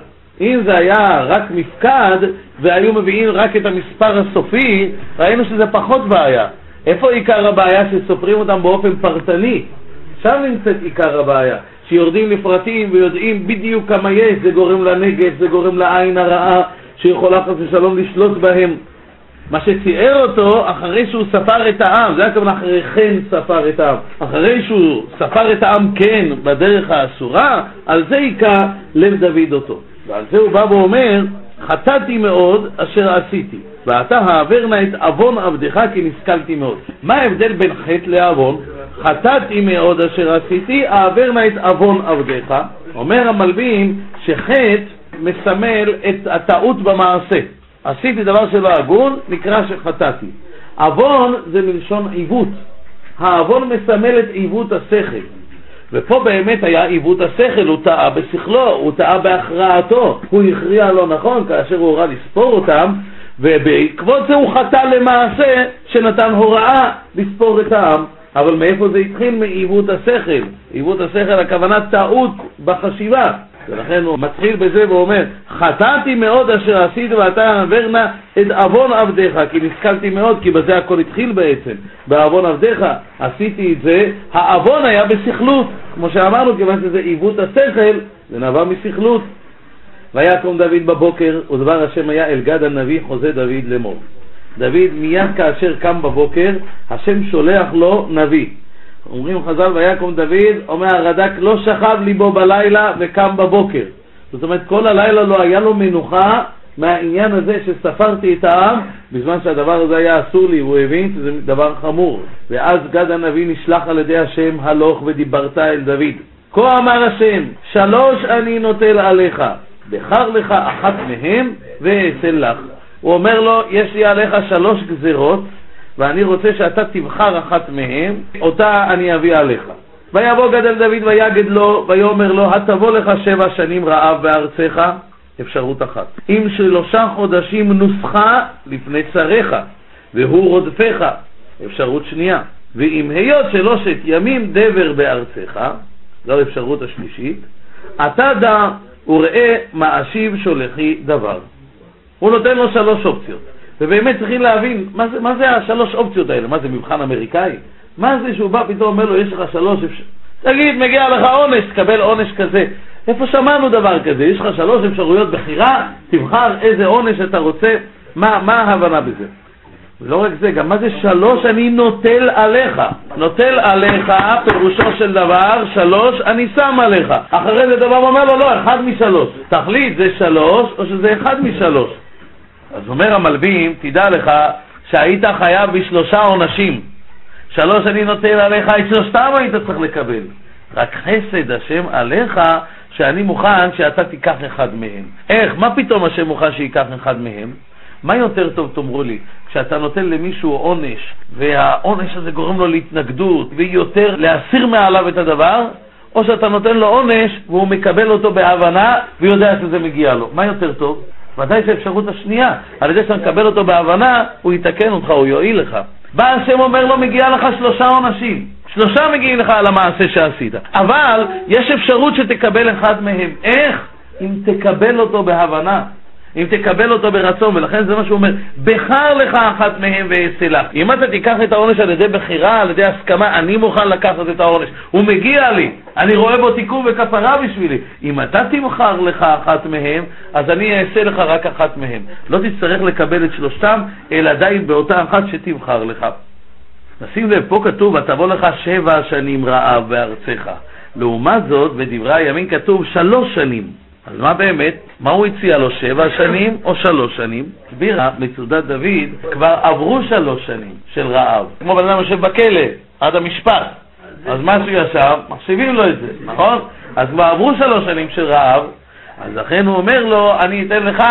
אם זה היה רק מפקד והיו מביאים רק את המספר הסופי, ראינו שזה פחות בעיה. איפה עיקר הבעיה שסופרים אותם באופן פרטני? שם נמצאת עיקר הבעיה. שיורדים לפרטים ויודעים בדיוק כמה יש, זה גורם לנגף, זה גורם לעין הרעה שיכולה חס ושלום לשלוט בהם. מה שציער אותו אחרי שהוא ספר את העם, זה הכוונה אחרי כן ספר את העם. אחרי שהוא ספר את העם כן בדרך האסורה, על זה היכה לב דוד אותו. ועל זה הוא בא ואומר, חטאתי מאוד אשר עשיתי, ואתה העבר נא את עוון עבדך כי נסכלתי מאוד. מה ההבדל בין חטא לעוון? חטאתי מאוד אשר עשיתי, העבר נא את עוון עבדך. אומר המלבים שחטא מסמל את הטעות במעשה. עשיתי דבר שלא הגון, נקרא שחטאתי. עוון זה מלשון עיוות. העוון מסמל את עיוות השכל. ופה באמת היה עיוות השכל, הוא טעה בשכלו, הוא טעה בהכרעתו, הוא הכריע לא נכון כאשר הוא הורה לספור אותם, ובעקבות זה הוא חטא למעשה שנתן הוראה לספור את העם. אבל מאיפה זה התחיל? מעיוות השכל. עיוות השכל, הכוונה טעות בחשיבה. ולכן הוא מתחיל בזה ואומר, חטאתי מאוד אשר עשית ואתה העבר נא את עוון עבדיך, כי נשכלתי מאוד, כי בזה הכל התחיל בעצם, בעוון עבדיך עשיתי את זה, העוון היה בסכלות, כמו שאמרנו, כיוון שזה עיוות השכל, זה נבע מסכלות. ויקום דוד בבוקר, ודבר השם היה אל גד הנביא חוזה דוד לאמור. דוד מיד כאשר קם בבוקר, השם שולח לו נביא. אומרים חז"ל, ויקום דוד, אומר הרד"ק, לא שכב ליבו בלילה וקם בבוקר. זאת אומרת, כל הלילה לא היה לו מנוחה מהעניין הזה שספרתי את העם, בזמן שהדבר הזה היה אסור לי, הוא הבין שזה דבר חמור. ואז גד הנביא נשלח על ידי השם, הלוך ודיברת אל דוד. כה אמר השם, שלוש אני נוטל עליך, בחר לך אחת מהם ואעשה לך. הוא אומר לו, יש לי עליך שלוש גזרות, ואני רוצה שאתה תבחר אחת מהן, אותה אני אביא עליך. ויבוא גדל דוד ויגד לו, ויאמר לו, התבוא לך שבע שנים רעב בארצך, אפשרות אחת. אם שלושה חודשים נוסחה לפני צריך, והוא רודפך, אפשרות שנייה. ואם היות שלושת ימים דבר בארצך, זו האפשרות השלישית, אתה דע וראה מה אשיב שולחי דבר. הוא נותן לו שלוש אופציות. ובאמת צריכים להבין, מה זה, מה זה השלוש אופציות האלה? מה זה מבחן אמריקאי? מה זה שהוא בא פתאום אומר לו, יש לך שלוש אפשרויות? תגיד, מגיע לך עונש, תקבל עונש כזה. איפה שמענו דבר כזה? יש לך שלוש אפשרויות בחירה, תבחר איזה עונש אתה רוצה, מה, מה ההבנה בזה? ולא רק זה, גם מה זה שלוש אני נוטל עליך? נוטל עליך, פירושו של דבר, שלוש אני שם עליך. אחרי זה דבר אומר לו, לא, אחד משלוש. תחליט, זה שלוש או שזה אחד משלוש. אז אומר המלבים, תדע לך שהיית חייב בשלושה עונשים. שלוש אני נוטל עליך, את שלושתם היית צריך לקבל. רק חסד השם עליך, שאני מוכן שאתה תיקח אחד מהם. איך? מה פתאום השם מוכן שייקח אחד מהם? מה יותר טוב תאמרו לי, כשאתה נותן למישהו עונש, והעונש הזה גורם לו להתנגדות, ויותר להסיר מעליו את הדבר, או שאתה נותן לו עונש והוא מקבל אותו בהבנה ויודע שזה מגיע לו. מה יותר טוב? ודאי שהאפשרות השנייה, על ידי שאתה מקבל אותו בהבנה, הוא יתקן אותך, הוא יועיל לך. בא השם אומר לו, מגיע לך שלושה עונשים. שלושה מגיעים לך על המעשה שעשית. אבל יש אפשרות שתקבל אחד מהם. איך? אם תקבל אותו בהבנה. אם תקבל אותו ברצון, ולכן זה מה שהוא אומר, בחר לך אחת מהם ואעשה לך. אם אתה תיקח את העונש על ידי בחירה, על ידי הסכמה, אני מוכן לקחת את העונש. הוא מגיע לי, אני רואה בו תיקון וכפרה בשבילי. אם אתה תבחר לך אחת מהם, אז אני אעשה לך רק אחת מהם. לא תצטרך לקבל את שלושתם, אלא די באותה אחת שתבחר לך. נשים לב, פה כתוב, ותבוא לך שבע שנים רעב בארצך. לעומת זאת, בדברי הימים כתוב שלוש שנים. אז מה באמת? מה הוא הציע לו, שבע שנים או שלוש שנים? הסבירה מצודת דוד, כבר עברו שלוש שנים של רעב. כמו בן אדם יושב בכלא, עד המשפט. אז מה שהוא ישב, מחשיבים לו את זה, נכון? אז כבר עברו שלוש שנים של רעב, אז לכן הוא אומר לו, אני אתן לך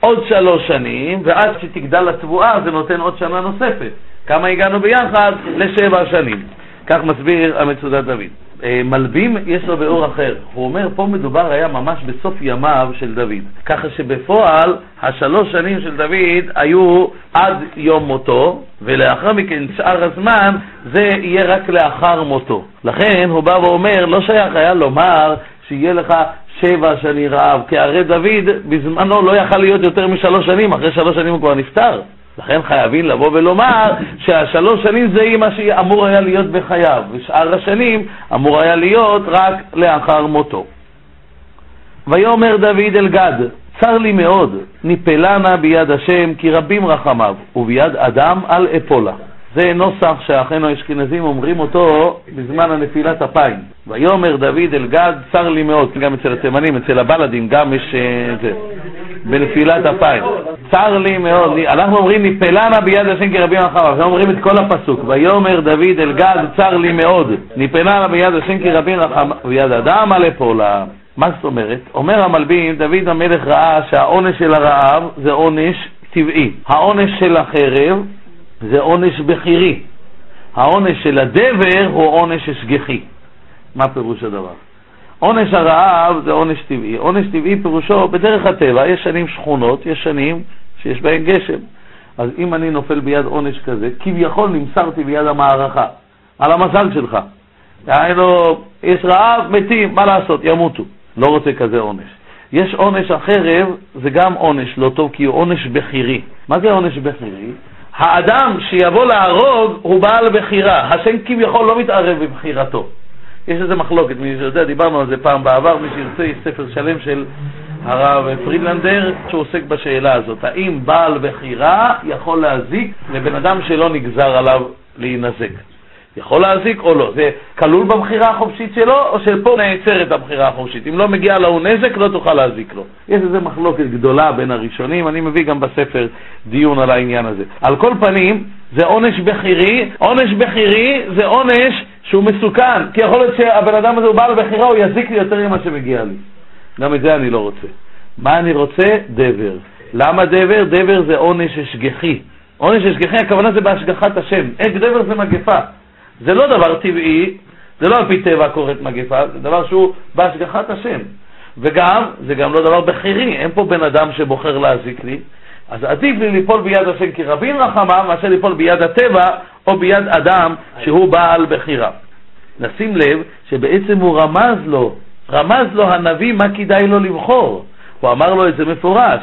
עוד שלוש שנים, ועד שתגדל התבואה זה נותן עוד שנה נוספת. כמה הגענו ביחד? לשבע שנים. כך מסביר המצודת דוד. אה, מלבים יש לו באור אחר. הוא אומר, פה מדובר היה ממש בסוף ימיו של דוד. ככה שבפועל, השלוש שנים של דוד היו עד יום מותו, ולאחר מכן, שאר הזמן, זה יהיה רק לאחר מותו. לכן הוא בא ואומר, לא שייך היה לומר שיהיה לך שבע שני רעב, כי הרי דוד בזמנו לא יכל להיות יותר משלוש שנים, אחרי שלוש שנים הוא כבר נפטר. לכן חייבים לבוא ולומר שהשלוש שנים זה מה שאמור היה להיות בחייו, ושאר השנים אמור היה להיות רק לאחר מותו. ויאמר דוד אל גד, צר לי מאוד, ניפלה נא ביד השם, כי רבים רחמיו, וביד אדם אל אפולה. זה נוסח שאחינו האשכנזים אומרים אותו בזמן הנפילת אפיים. ויאמר דוד אל גד, צר לי מאוד, גם אצל התימנים, אצל הבלדים גם יש אה, זה, בנפילת אפיים. צר לי מאוד, אנחנו אומרים ניפלנה ביד השם כרבים אחריו, אנחנו אומרים את כל הפסוק. ויאמר דוד אל גד, צר לי מאוד, ניפלנה ביד השם כרבים אחריו, ויד אדם על אפולה. מה זאת אומרת? אומר המלבים, דוד המלך ראה שהעונש של הרעב זה עונש טבעי. העונש של החרב זה עונש בכירי. העונש של הדבר הוא עונש השגחי. מה פירוש הדבר? עונש הרעב זה עונש טבעי. עונש טבעי פירושו בדרך הטבע, יש שנים שכונות, יש שנים שיש בהן גשם. אז אם אני נופל ביד עונש כזה, כביכול נמסרתי ביד המערכה, על המזל שלך. דהיינו, יש רעב, מתים, מה לעשות, ימותו. לא רוצה כזה עונש. יש עונש החרב, זה גם עונש לא טוב, כי הוא עונש בכירי. מה זה עונש בכירי? האדם שיבוא להרוג הוא בעל בחירה, השם כביכול לא מתערב בבחירתו. יש איזה מחלוקת, מי שיודע, דיברנו על זה פעם בעבר, מי שירצה, יש ספר שלם של הרב פרידלנדר שעוסק בשאלה הזאת, האם בעל בחירה יכול להזיק לבן אדם שלא נגזר עליו להינזק? יכול להזיק או לא. זה כלול בבחירה החופשית שלו, או שפה נעצרת הבחירה החופשית. אם לא מגיע לו נזק, לא תוכל להזיק לו. יש איזו מחלוקת גדולה בין הראשונים, אני מביא גם בספר דיון על העניין הזה. על כל פנים, זה עונש בכירי, עונש בכירי זה עונש שהוא מסוכן, כי יכול להיות שהבן אדם הזה הוא בעל בחירה, הוא יזיק לי יותר ממה שמגיע לי. גם את זה אני לא רוצה. מה אני רוצה? דבר. למה דבר? דבר זה עונש השגחי. עונש השגחי, הכוונה זה בהשגחת השם. איך דבר זה מגפה. זה לא דבר טבעי, זה לא על פי טבע קורית מגפה, זה דבר שהוא בהשגחת השם. וגם, זה גם לא דבר בכירי, אין פה בן אדם שבוחר להזיק לי, אז עדיף לי ליפול ביד השם כי רבים רחמיו מאשר ליפול ביד הטבע או ביד אדם שהוא בעל בחירה. נשים לב שבעצם הוא רמז לו, רמז לו הנביא מה כדאי לו לבחור. הוא אמר לו את זה מפורש.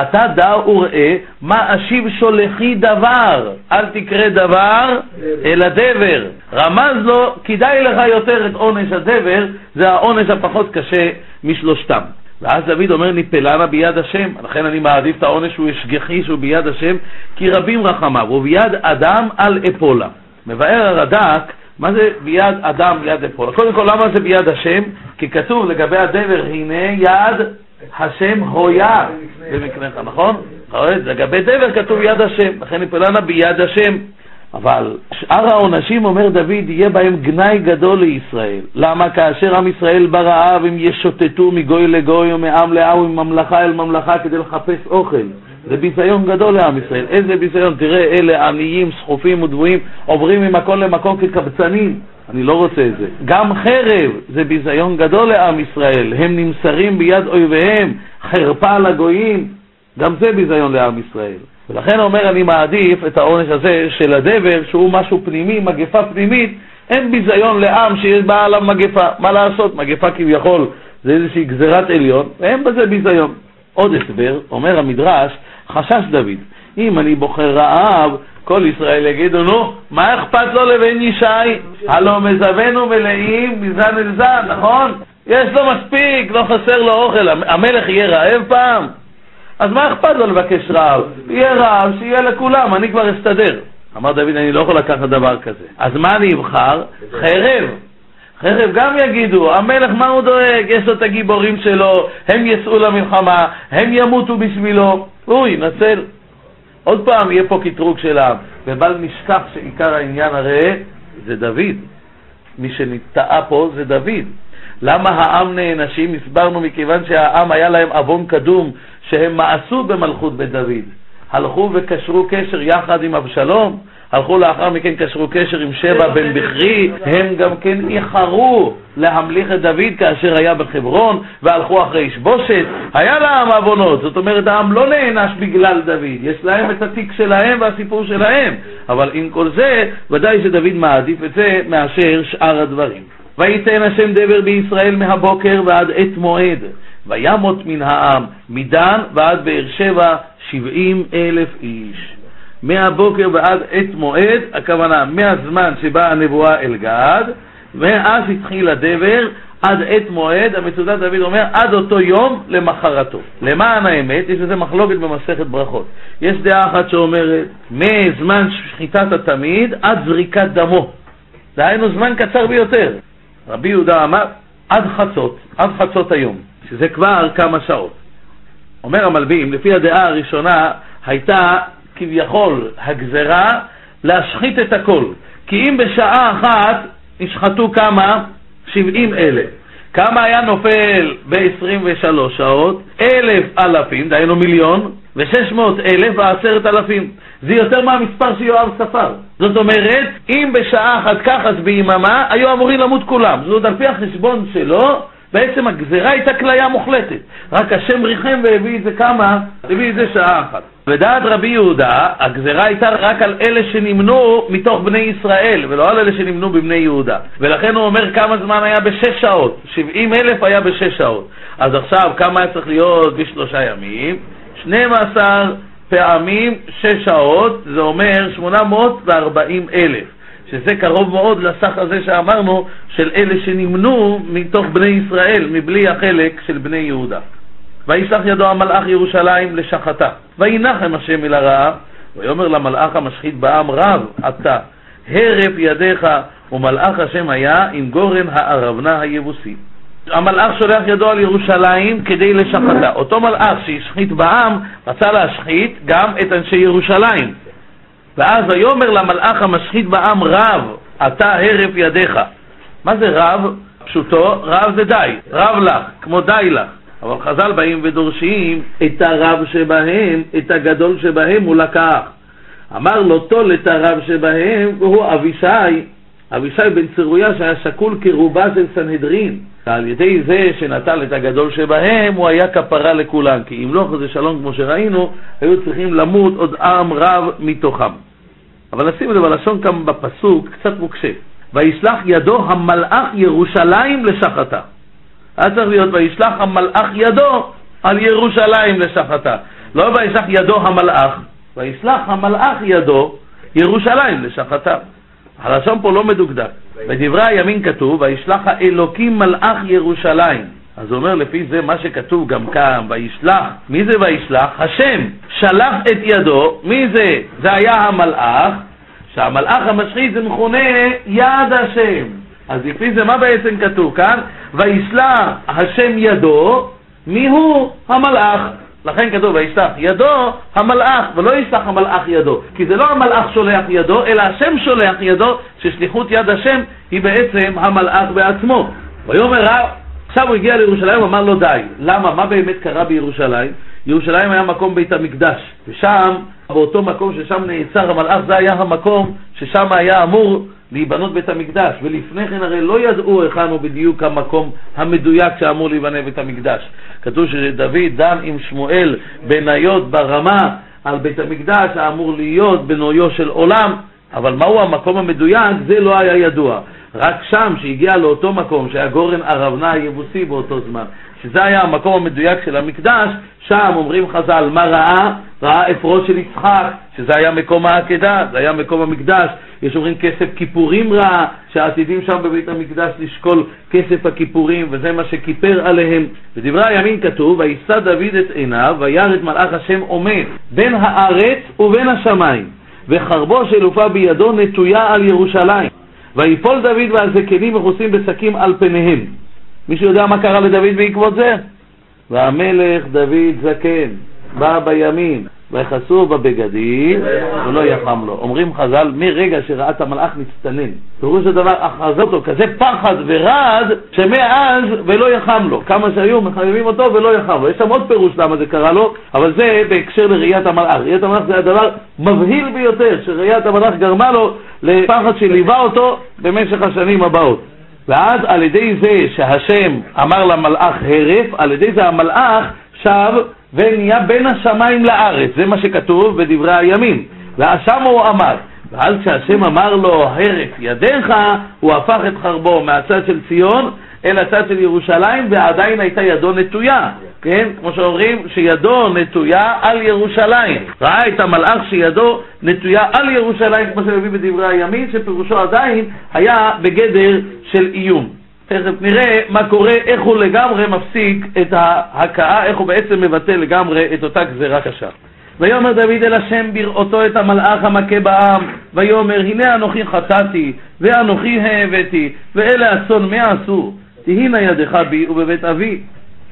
אתה דע וראה מה אשיב שולחי דבר, אל תקרא דבר אלא דבר. רמז לו, כדאי לך יותר את עונש הדבר, זה העונש הפחות קשה משלושתם. ואז דוד אומר, ניפלנה ביד השם, לכן אני מעדיף את העונש שהוא השגחי, שהוא ביד השם, כי רבים רחמיו, וביד אדם על אפולה. מבאר הרד"ק, מה זה ביד אדם ביד אפולה? קודם כל, למה זה ביד השם? כי כתוב לגבי הדבר, הנה יד השם הויה במקנך, נכון? לגבי דבר כתוב יד השם, לכן ניפלנה ביד השם. אבל שאר העונשים, אומר דוד, יהיה בהם גנאי גדול לישראל. למה? כאשר עם ישראל ברעב, הם ישוטטו מגוי לגוי ומעם לעם וממלכה אל ממלכה כדי לחפש אוכל. זה ביזיון גדול לעם ישראל. איזה ביזיון? תראה, אלה עניים, סחופים ודבויים, עוברים ממקום למקום כקבצנים. אני לא רוצה את זה. גם חרב זה ביזיון גדול לעם ישראל. הם נמסרים ביד אויביהם, חרפה לגויים. גם זה ביזיון לעם ישראל. ולכן אומר אני מעדיף את העונש הזה של הדבר, שהוא משהו פנימי, מגפה פנימית, אין ביזיון לעם שיש בה עליו מגפה. מה לעשות? מגפה כביכול זה איזושהי גזירת עליון, ואין בזה ביזיון. עוד הסבר, אומר המדרש, חשש דוד, אם אני בוחר רעב, כל ישראל יגידו, נו, מה אכפת לו לבן ישי? הלא מזוונו מלאים מזן אל זן, נכון? יש לו מספיק, לא חסר לו אוכל. המלך יהיה רעב פעם? אז מה אכפת לו לבקש רעב? יהיה רעב, שיהיה לכולם, אני כבר אסתדר. אמר דוד, אני לא יכול לקחת דבר כזה. אז מה אני אבחר? חרב. חרב גם יגידו, המלך מה הוא דואג? יש לו את הגיבורים שלו, הם יצאו למלחמה, הם ימותו בשבילו, הוא ינצל. עוד פעם יהיה פה קטרוג של העם, ובל נשכח שעיקר העניין הרי זה דוד. מי שנטעה פה זה דוד. למה העם נענשים? הסברנו מכיוון שהעם היה להם עוון קדום שהם מעשו במלכות בית דוד. הלכו וקשרו קשר יחד עם אבשלום, הלכו לאחר מכן קשרו קשר עם שבע בן בכרי, הם גם כן איחרו להמליך את דוד כאשר היה בחברון, והלכו אחרי ישבושת, היה לעם עוונות, זאת אומרת העם לא נענש בגלל דוד, יש להם את התיק שלהם והסיפור שלהם, אבל עם כל זה, ודאי שדוד מעדיף את זה מאשר שאר הדברים. ויתן השם דבר בישראל מהבוקר ועד עת מועד, וימות מן העם, מדן ועד באר שבע, שבעים אלף איש. מהבוקר ועד עת מועד, הכוונה מהזמן שבאה הנבואה אל גד, ואז התחיל הדבר עד עת מועד, המצודת דוד אומר עד אותו יום למחרתו. למען האמת, יש לזה מחלוקת במסכת ברכות. יש דעה אחת שאומרת, מזמן שחיטת התמיד עד זריקת דמו. דהיינו זמן קצר ביותר. רבי יהודה אמר, עד חצות, עד חצות היום. שזה כבר כמה שעות. אומר המלבים, לפי הדעה הראשונה הייתה כביכול הגזרה להשחית את הכל. כי אם בשעה אחת נשחטו כמה? שבעים אלף. כמה היה נופל ב-23 שעות? אלף אלפים, דהיינו מיליון, ושש מאות אלף ועשרת אלפים. זה יותר מהמספר שיואב ספר. זאת אומרת, אם בשעה אחת כך אז ביממה, היו אמורים למות כולם. זאת על פי החשבון שלו, בעצם הגזירה הייתה כליה מוחלטת, רק השם ריחם והביא את זה כמה? הביא את זה שעה אחת. ודעת רבי יהודה, הגזירה הייתה רק על אלה שנמנו מתוך בני ישראל, ולא על אלה שנמנו בבני יהודה. ולכן הוא אומר כמה זמן היה בשש שעות, שבעים אלף היה בשש שעות. אז עכשיו כמה היה צריך להיות בשלושה ימים? שנים עשר פעמים שש שעות, זה אומר שמונה מאות וארבעים אלף. שזה קרוב מאוד לסך הזה שאמרנו של אלה שנמנו מתוך בני ישראל, מבלי החלק של בני יהודה. וישלח ידו המלאך ירושלים לשחתה, וינחם השם אל הרעה, ויאמר למלאך המשחית בעם רב אתה, הרף ידיך, ומלאך השם היה עם גורן הארבנה היבוסי. המלאך שולח ידו על ירושלים כדי לשחתה. אותו מלאך שהשחית בעם רצה להשחית גם את אנשי ירושלים. ואז ויאמר למלאך המשחית בעם רב, אתה הרף ידיך. מה זה רב? פשוטו, רב זה די, רב לך, כמו די לך. אבל חז"ל באים ודורשים את הרב שבהם, את הגדול שבהם הוא לקח. אמר לו טול את הרב שבהם, והוא אבישי, אבישי בן צרויה שהיה שקול כרובה של סנהדרין. ועל ידי זה שנטל את הגדול שבהם, הוא היה כפרה לכולם, כי אם לא חזה שלום כמו שראינו, היו צריכים למות עוד עם רב מתוכם. אבל נשים לב, הלשון כאן בפסוק קצת מוקשה. וישלח ידו המלאך ירושלים לשחתה. היה צריך להיות וישלח המלאך ידו על ירושלים לשחתה. לא וישלח ידו המלאך, וישלח המלאך ידו ירושלים לשחתה. הלשון פה לא מדוקדק. בדברי הימין כתוב, וישלח האלוקים מלאך ירושלים. אז הוא אומר לפי זה מה שכתוב גם כאן, וישלח, מי זה וישלח? השם שלח את ידו, מי זה? זה היה המלאך, שהמלאך המשחית זה מכונה יד השם. אז לפי זה מה בעצם כתוב כאן? וישלח השם ידו, מי הוא? המלאך. לכן כתוב וישלח ידו המלאך, ולא ישלח המלאך ידו, כי זה לא המלאך שולח ידו, אלא השם שולח ידו, ששליחות יד השם היא בעצם המלאך בעצמו. ויאמר רב, עכשיו הוא הגיע לירושלים ואמר לו די. למה? מה באמת קרה בירושלים? ירושלים היה מקום בית המקדש, ושם, באותו מקום ששם נעצר המלאך, זה היה המקום ששם היה אמור להיבנות בית המקדש, ולפני כן הרי לא ידעו היכן הוא בדיוק המקום המדויק שאמור להיבנה בית המקדש. כתוב שדוד דן עם שמואל בניות ברמה על בית המקדש האמור להיות בנויו של עולם, אבל מהו המקום המדויק זה לא היה ידוע. רק שם, שהגיע לאותו מקום שהיה גורן ארבנה היבוסי באותו זמן, שזה היה המקום המדויק של המקדש, שם אומרים חז"ל, מה ראה? ראה אפרו של יצחק, שזה היה מקום העקדה, זה היה מקום המקדש. יש אומרים כסף כיפורים ראה, שעתידים שם בבית המקדש לשקול כסף הכיפורים, וזה מה שכיפר עליהם. בדברי הימין כתוב, וישא דוד את עיניו, וירא את מלאך השם עומד בין הארץ ובין השמיים, וחרבו של עופה בידו נטויה על ירושלים. ויפול דוד והזקנים מכוסים בשקים על פניהם. מישהו יודע מה קרה לדוד בעקבות זה? והמלך דוד זקן, בא בימין, ויכסו בבגדים ולא יחם לו. אומרים חז"ל, מרגע שראה את המלאך מצטנן. פירוש הדבר, אחזה אותו כזה פחד ורעד, שמאז ולא יחם לו. כמה שהיו מחייבים אותו ולא יחם לו. יש שם עוד פירוש למה זה קרה לו, אבל זה בהקשר לראיית המלאך. ראיית המלאך זה הדבר מבהיל ביותר, שראיית המלאך גרמה לו לפחד שליווה אותו במשך השנים הבאות. ואז על ידי זה שהשם אמר למלאך הרף, על ידי זה המלאך שב ונהיה בין השמיים לארץ, זה מה שכתוב בדברי הימים. ואז שם הוא עמד. ואז כשהשם אמר לו הרף ידיך, הוא הפך את חרבו מהצד של ציון אל הצד של ירושלים, ועדיין הייתה ידו נטויה, כן? כמו שאומרים, שידו נטויה על ירושלים. ראה את המלאך שידו נטויה על ירושלים, כמו שמביא בדברי הימין, שפירושו עדיין היה בגדר של איום. תכף נראה מה קורה, איך הוא לגמרי מפסיק את ההכאה, איך הוא בעצם מבטא לגמרי את אותה גזירה קשה. ויאמר דוד אל השם בראותו את המלאך המכה בעם, ויאמר הנה אנוכי חטאתי, ואנוכי העבדתי, ואלה אסון מה עשו? תהינה ידך בי ובבית אבי.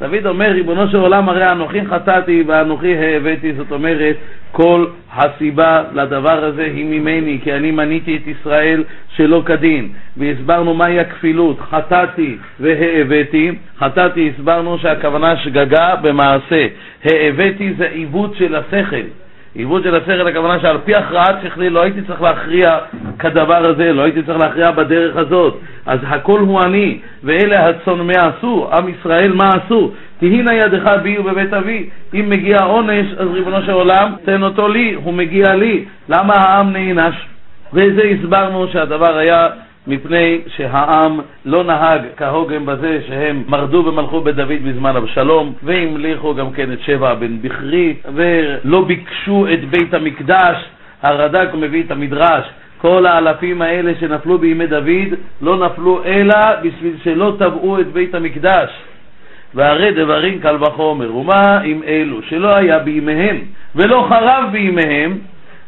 דוד אומר, ריבונו של עולם, הרי אנוכי חטאתי ואנוכי העבדתי, זאת אומרת, כל הסיבה לדבר הזה היא ממני, כי אני מניתי את ישראל שלא כדין. והסברנו מהי הכפילות, חטאתי והעבדתי. חטאתי, הסברנו שהכוונה שגגה במעשה. העבדתי זה עיוות של השכל. עיוות של השכל, הכוונה שעל פי הכרעת שכלי לא הייתי צריך להכריע כדבר הזה, לא הייתי צריך להכריע בדרך הזאת. אז הכל הוא אני, ואלה הצאן מה עשו, עם ישראל מה עשו. תהינה ידך בי ובבית אבי. אם מגיע עונש, אז ריבונו של עולם, תן אותו לי, הוא מגיע לי. למה העם נענש? וזה הסברנו שהדבר היה מפני שהעם לא נהג כהוגם בזה שהם מרדו ומלכו בדוד בזמן אבשלום, והמליכו גם כן את שבע בן בכרי, ולא ביקשו את בית המקדש. הרד"ק מביא את המדרש, כל האלפים האלה שנפלו בימי דוד לא נפלו אלא בשביל שלא תבעו את בית המקדש. והרי דברים קל וחומר, ומה עם אלו שלא היה בימיהם ולא חרב בימיהם,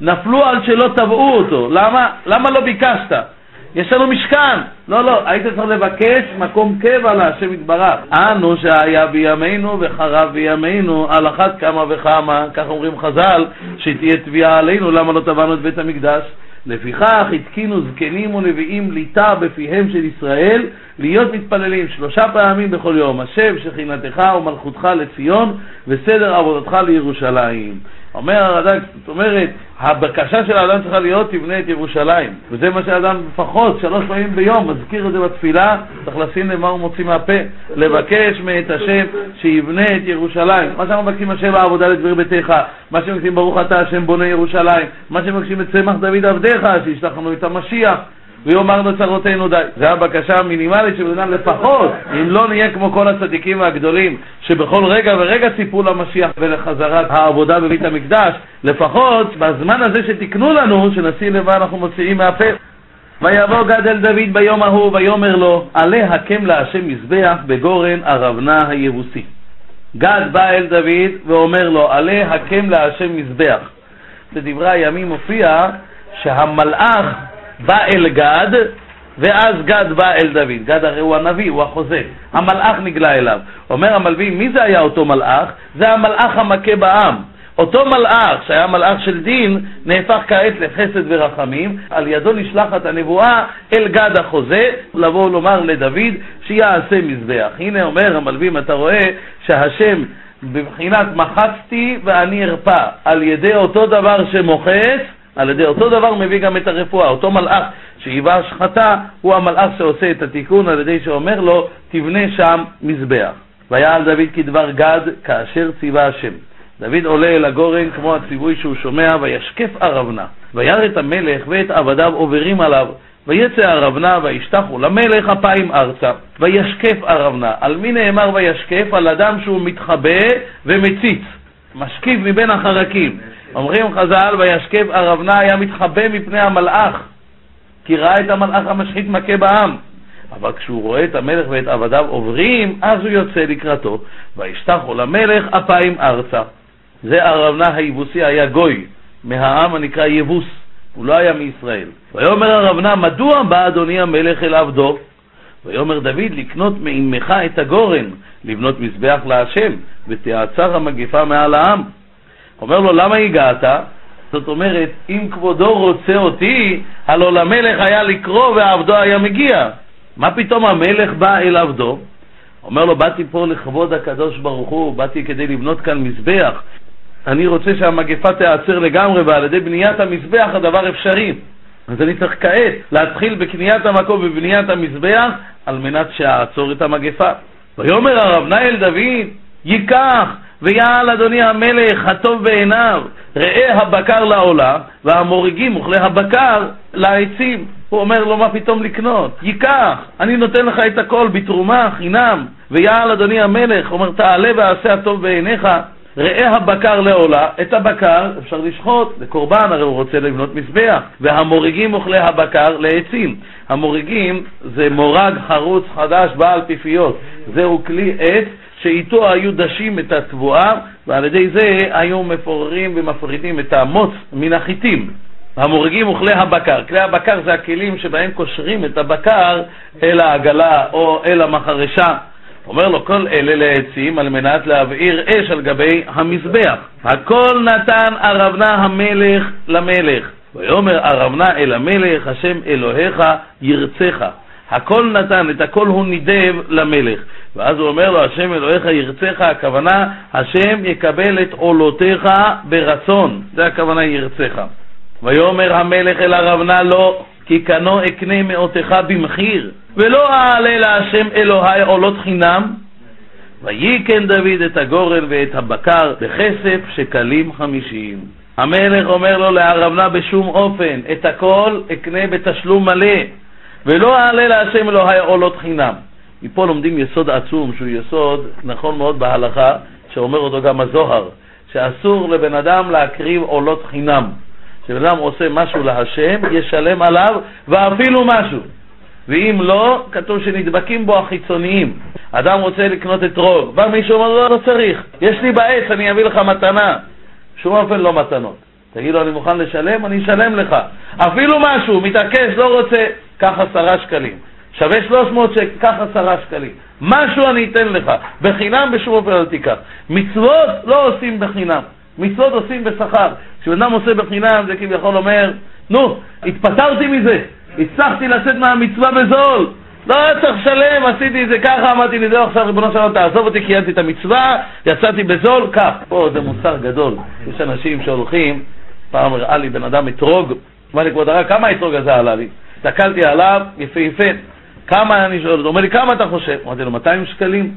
נפלו על שלא תבעו אותו. למה? למה לא ביקשת? יש לנו משכן. לא, לא, היית צריך לבקש מקום קבע להשם יתברך. אנו שהיה בימינו וחרב בימינו, על אחת כמה וכמה, כך אומרים חז"ל, שתהיה תביעה עלינו, למה לא טבענו את בית המקדש? לפיכך התקינו זקנים ונביאים ליטה בפיהם של ישראל להיות מתפללים שלושה פעמים בכל יום, השב שכינתך ומלכותך לציון וסדר עבודתך לירושלים. אומר הרד"ק, זאת אומרת, הבקשה של האדם צריכה להיות תבנה את ירושלים. וזה מה שאדם לפחות שלוש פעמים ביום מזכיר את זה בתפילה, צריך לשים לב מה הוא מוציא מהפה, לבקש מאת השם שיבנה את ירושלים. מה שאנחנו מבקשים השם העבודה לדבר ביתך, מה שמבקשים ברוך אתה השם בונה ירושלים, מה שמבקשים את צמח דוד עבדיך, שישלח לנו את המשיח. ויאמר לצרותינו די. זו הבקשה המינימלית של אדם לפחות, אם לא נהיה כמו כל הצדיקים והגדולים, שבכל רגע ורגע ציפו למשיח ולחזרת העבודה בבית המקדש, לפחות בזמן הזה שתיקנו לנו, שנשים לב מה אנחנו מוציאים מהפה. ויבוא גד אל דוד ביום ההוא, ויאמר לו, עלה הקם להשם מזבח בגורן ארבנה היבוסי. גד בא אל דוד ואומר לו, עלה הקם להשם מזבח. בדברי הימים מופיע שהמלאך בא אל גד, ואז גד בא אל דוד. גד הרי הוא הנביא, הוא החוזה. המלאך נגלה אליו. אומר המלווים, מי זה היה אותו מלאך? זה המלאך המכה בעם. אותו מלאך, שהיה מלאך של דין, נהפך כעת לחסד ורחמים, על ידו נשלחת הנבואה אל גד החוזה, לבוא ולומר לדוד שיעשה מזבח. הנה אומר המלווים, אתה רואה שהשם בבחינת מחצתי ואני ארפא, על ידי אותו דבר שמוחץ, על ידי אותו דבר מביא גם את הרפואה. אותו מלאך שהיווה השחתה, הוא המלאך שעושה את התיקון על ידי שאומר לו, תבנה שם מזבח. ויעל דוד כדבר גד כאשר ציווה השם. דוד עולה אל הגורן כמו הציווי שהוא שומע, וישקף ארבנה. וירא את המלך ואת עבדיו עוברים עליו. ויצא ארבנה וישתחו למלך אפיים ארצה. וישקף ארבנה. על מי נאמר וישקף? על אדם שהוא מתחבא ומציץ. משקיף מבין החרקים. אומרים חז"ל, וישקף ארבנה היה מתחבא מפני המלאך, כי ראה את המלאך המשחית מכה בעם. אבל כשהוא רואה את המלך ואת עבדיו עוברים, אז הוא יוצא לקראתו, וישתחו למלך אפיים ארצה. זה הרבנה היבוסי היה גוי, מהעם הנקרא יבוס, הוא לא היה מישראל. ויאמר הרבנה, מדוע בא אדוני המלך אל עבדו? ויאמר דוד, לקנות מעמך את הגורן, לבנות מזבח להשם, ותעצר המגפה מעל העם. אומר לו, למה הגעת? זאת אומרת, אם כבודו רוצה אותי, הלא למלך היה לקרוא ועבדו היה מגיע. מה פתאום המלך בא אל עבדו? אומר לו, באתי פה לכבוד הקדוש ברוך הוא, באתי כדי לבנות כאן מזבח. אני רוצה שהמגפה תיעצר לגמרי, ועל ידי בניית המזבח הדבר אפשרי. אז אני צריך כעת להתחיל בקניית המקום ובבניית המזבח על מנת שאעצור את המגפה. ויאמר הרב נאל דוד, ייקח ויעל אדוני המלך הטוב בעיניו, ראה הבקר לעולה, והמוריגים אוכלי הבקר לעצים. הוא אומר לו, מה פתאום לקנות? ייקח, אני נותן לך את הכל בתרומה, חינם. ויעל אדוני המלך, אומר, תעלה ועשה הטוב בעיניך, ראה הבקר לעולה, את הבקר אפשר לשחוט לקורבן, הרי הוא רוצה לבנות מזבח, והמוריגים אוכלי הבקר לעצים. המוריגים זה מורג חרוץ חדש בעל פיפיות, זהו כלי עץ שאיתו היו דשים את התבואה, ועל ידי זה היו מפוררים ומפרידים את המוץ מן החיטים. המורגים אוכלי הבקר. כלי הבקר זה הכלים שבהם קושרים את הבקר אל העגלה או אל המחרשה. אומר לו, כל אלה לעצים על מנת להבעיר אש על גבי המזבח. הכל נתן ארבנה המלך למלך. ויאמר ארבנה אל המלך, השם אלוהיך ירצך. הכל נתן, את הכל הוא נידב למלך. ואז הוא אומר לו, השם אלוהיך ירצך, הכוונה, השם יקבל את עולותיך ברצון. זה הכוונה ירצך. ויאמר המלך אל ארבנה לא, כי קנו אקנה מאותך במחיר, ולא אעלה להשם אלוהי עולות חינם. ויקן דוד את הגורן ואת הבקר בכסף שקלים חמישים. המלך אומר לו לארבנה בשום אופן, את הכל אקנה בתשלום מלא, ולא אעלה להשם אלוהי עולות חינם. מפה לומדים יסוד עצום, שהוא יסוד נכון מאוד בהלכה, שאומר אותו גם הזוהר, שאסור לבן אדם להקריב עולות חינם. כשבן אדם עושה משהו להשם, ישלם עליו ואפילו משהו. ואם לא, כתוב שנדבקים בו החיצוניים. אדם רוצה לקנות אתרוג, בא מישהו ואומר לו, לא צריך, יש לי בעץ, אני אביא לך מתנה. שום אופן לא מתנות. תגיד לו, אני מוכן לשלם, אני אשלם לך. אפילו משהו, מתעקש, לא רוצה, קח עשרה שקלים. שווה 300 שקל, קח עשרה שקלים. משהו אני אתן לך, בחינם בשום אופן אל תיקח. מצוות לא עושים בחינם, מצוות עושים בשכר. כשבן אדם עושה בחינם זה כביכול אומר, נו, התפטרתי מזה, הצלחתי לצאת מהמצווה בזול, לא צריך לשלם, עשיתי את זה ככה, אמרתי לי, זהו עכשיו ריבונו שלום, תעזוב אותי, קיימתי את המצווה, יצאתי בזול, קח. פה זה מוסר גדול, יש אנשים שהולכים, פעם הראה לי בן אדם אתרוג, אמר לי, כבוד הרב, כמה האתרוג הזה עלה לי? הסתכלתי עליו, יפהפה, כמה אני שואל, הוא אומר לי, כמה אתה חושב? אמרתי לו, 200 שקלים?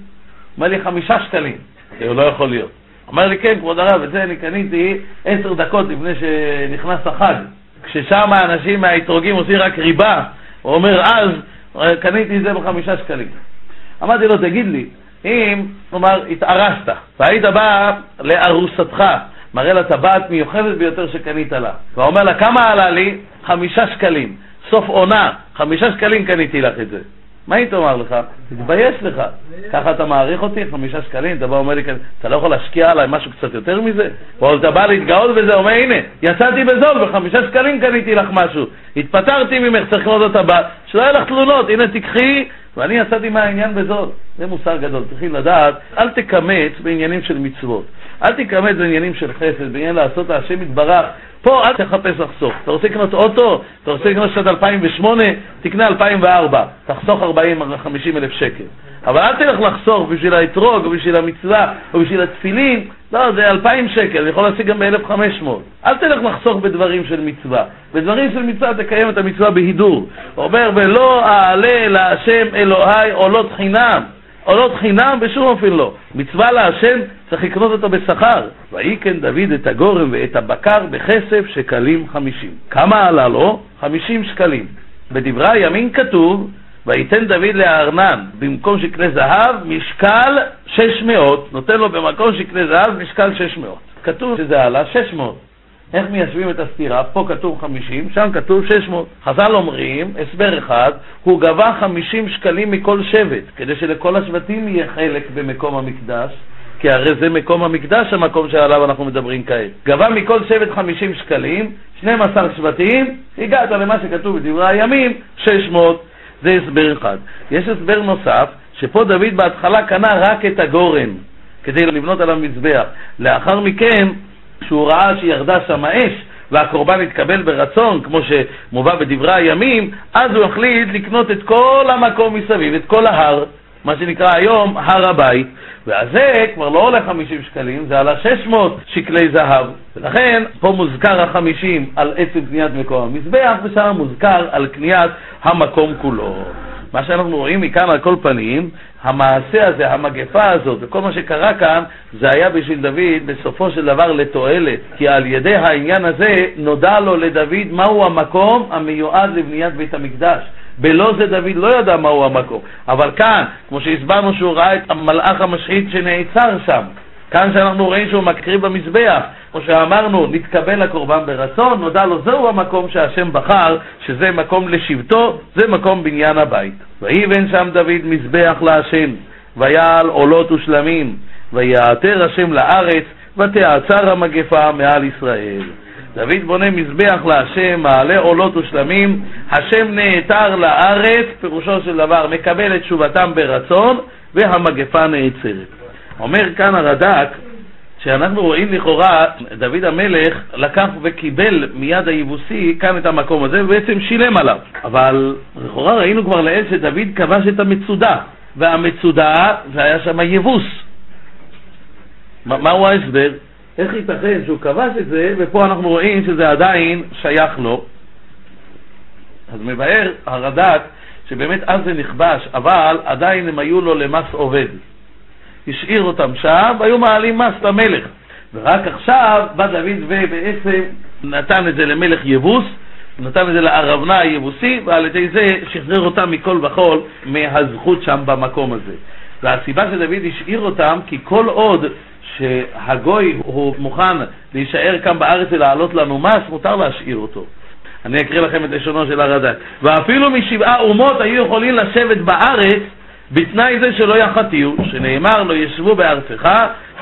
אומר לי, חמישה שקלים. זה לא יכול להיות. אומר לי, כן, כבוד הרב, את זה אני קניתי עשר דקות לפני שנכנס החג. כששם האנשים מהאתרוגים עושים רק ריבה, הוא אומר, אז קניתי את זה בחמישה שקלים. אמרתי לו, תגיד לי, אם, כלומר, התארסת, והיית בא לארוסתך, מראה לה טבעת מיוחדת ביותר שקנית לה, ואומר לה, כמה עלה לי? חמישה שקלים. סוף עונה, חמישה שקלים קניתי לך את זה. מה היית אומר לך? תתבייש לך. ככה אתה מעריך אותי? חמישה שקלים? אתה בא ואומר לי, אתה לא יכול להשקיע עליי משהו קצת יותר מזה? או אתה בא להתגאות בזה, אומר, הנה, יצאתי בזול, בחמישה שקלים קניתי לך משהו. התפטרתי ממך, צריך לקנות אותה הבא. שלא יהיה לך תלונות, הנה תקחי, ואני יצאתי מהעניין בזול. זה מוסר גדול, צריכים לדעת, אל תקמץ בעניינים של מצוות. אל תקמץ בעניינים של חסד, בעניין לעשות להשם יתברך. פה אל תחפש לחסוך. אתה רוצה לקנות אוטו? אתה רוצה לקנות שנת 2008? תקנה 2004. תחסוך 40-50 אלף שקל. אבל אל תלך לחסוך בשביל האתרוג, או בשביל המצווה, או בשביל התפילין. לא, זה 2,000 שקל, אני יכול להשיג גם ב-1,500. אל תלך לחסוך בדברים של מצווה. בדברים של מצווה תקיים את המצווה בהידור. הוא אומר, ולא אעלה להשם אלוהי עולות חינם. עולות חינם בשום אופן לא. מצווה להשם צריך לקנות אותו בשכר. ויקן דוד את הגורם ואת הבקר בכסף שקלים חמישים. כמה עלה לו? חמישים שקלים. בדברי הימין כתוב, וייתן דוד לארנן במקום שקנה זהב משקל שש מאות, נותן לו במקום שקנה זהב משקל שש מאות. כתוב שזה עלה שש מאות. איך מיישבים את הסתירה? פה כתוב 50, שם כתוב 600. חז"ל אומרים, הסבר אחד, הוא גבה 50 שקלים מכל שבט, כדי שלכל השבטים יהיה חלק במקום המקדש, כי הרי זה מקום המקדש, המקום שעליו אנחנו מדברים כעת. גבה מכל שבט 50 שקלים, 12 שבטים, הגעת למה שכתוב בדברי הימים, 600. זה הסבר אחד. יש הסבר נוסף, שפה דוד בהתחלה קנה רק את הגורן, כדי לבנות עליו מזבח. לאחר מכן, כשהוא ראה שירדה שם אש והקורבן התקבל ברצון, כמו שמובא בדברי הימים, אז הוא החליט לקנות את כל המקום מסביב, את כל ההר, מה שנקרא היום הר הבית, ואז זה כבר לא עולה 50 שקלים, זה עלה 600 שקלי זהב. ולכן פה מוזכר החמישים על עצם קניית מקום המזבח, ושם מוזכר על קניית המקום כולו. מה שאנחנו רואים מכאן על כל פנים, המעשה הזה, המגפה הזאת, וכל מה שקרה כאן, זה היה בשביל דוד בסופו של דבר לתועלת, כי על ידי העניין הזה נודע לו לדוד מהו המקום המיועד לבניית בית המקדש. בלא זה דוד לא ידע מהו המקום. אבל כאן, כמו שהסברנו שהוא ראה את המלאך המשחית שנעצר שם, כאן שאנחנו רואים שהוא מקריב במזבח, כמו שאמרנו, נתקבל הקורבן ברצון, נודע לו זהו המקום שהשם בחר, שזה מקום לשבטו, זה מקום בניין הבית. ויבן שם דוד מזבח להשם, ויעל עולות ושלמים, ויעתר השם לארץ, ותעצר המגפה מעל ישראל. דוד בונה מזבח להשם, מעלה עולות ושלמים, השם נעתר לארץ, פירושו של דבר, מקבל את תשובתם ברצון, והמגפה נעצרת. אומר כאן הרד"ק, שאנחנו רואים לכאורה, דוד המלך לקח וקיבל מיד היבוסי כאן את המקום הזה, ובעצם שילם עליו. אבל לכאורה ראינו כבר לעיל שדוד כבש את המצודה, והמצודה זה היה שם יבוס. מהו ההסבר? איך ייתכן שהוא כבש את זה, ופה אנחנו רואים שזה עדיין שייך לו. אז מבאר הרד"ק שבאמת אז זה נכבש, אבל עדיין הם היו לו למס עובד. השאיר אותם שם, והיו מעלים מס למלך. ורק עכשיו בא דוד ובעצם נתן את זה למלך יבוס, נתן את זה לארבנה היבוסי, ועל ידי זה שחרר אותם מכל וכול מהזכות שם במקום הזה. והסיבה שדוד השאיר אותם, כי כל עוד שהגוי הוא מוכן להישאר כאן בארץ ולהעלות לנו מס, מותר להשאיר אותו. אני אקריא לכם את לשונו של הרד"ק. ואפילו משבעה אומות היו יכולים לשבת בארץ בתנאי זה שלא יחטיאו, שנאמר לא ישבו בארצך,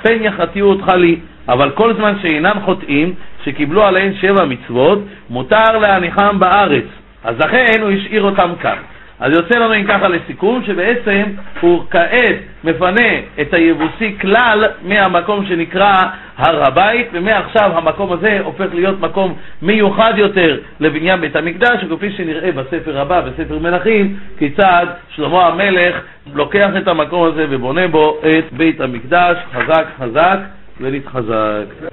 פן יחטיאו אותך לי. אבל כל זמן שאינם חוטאים, שקיבלו עליהם שבע מצוות, מותר להניחם בארץ. אז לכן הוא השאיר אותם כאן. אז יוצא לנו אם ככה לסיכום, שבעצם הוא כעת מפנה את היבוסי כלל מהמקום שנקרא הר הבית, ומעכשיו המקום הזה הופך להיות מקום מיוחד יותר לבניין בית המקדש, וכפי שנראה בספר הבא, בספר מלכים, כיצד שלמה המלך לוקח את המקום הזה ובונה בו את בית המקדש, חזק חזק ונתחזק.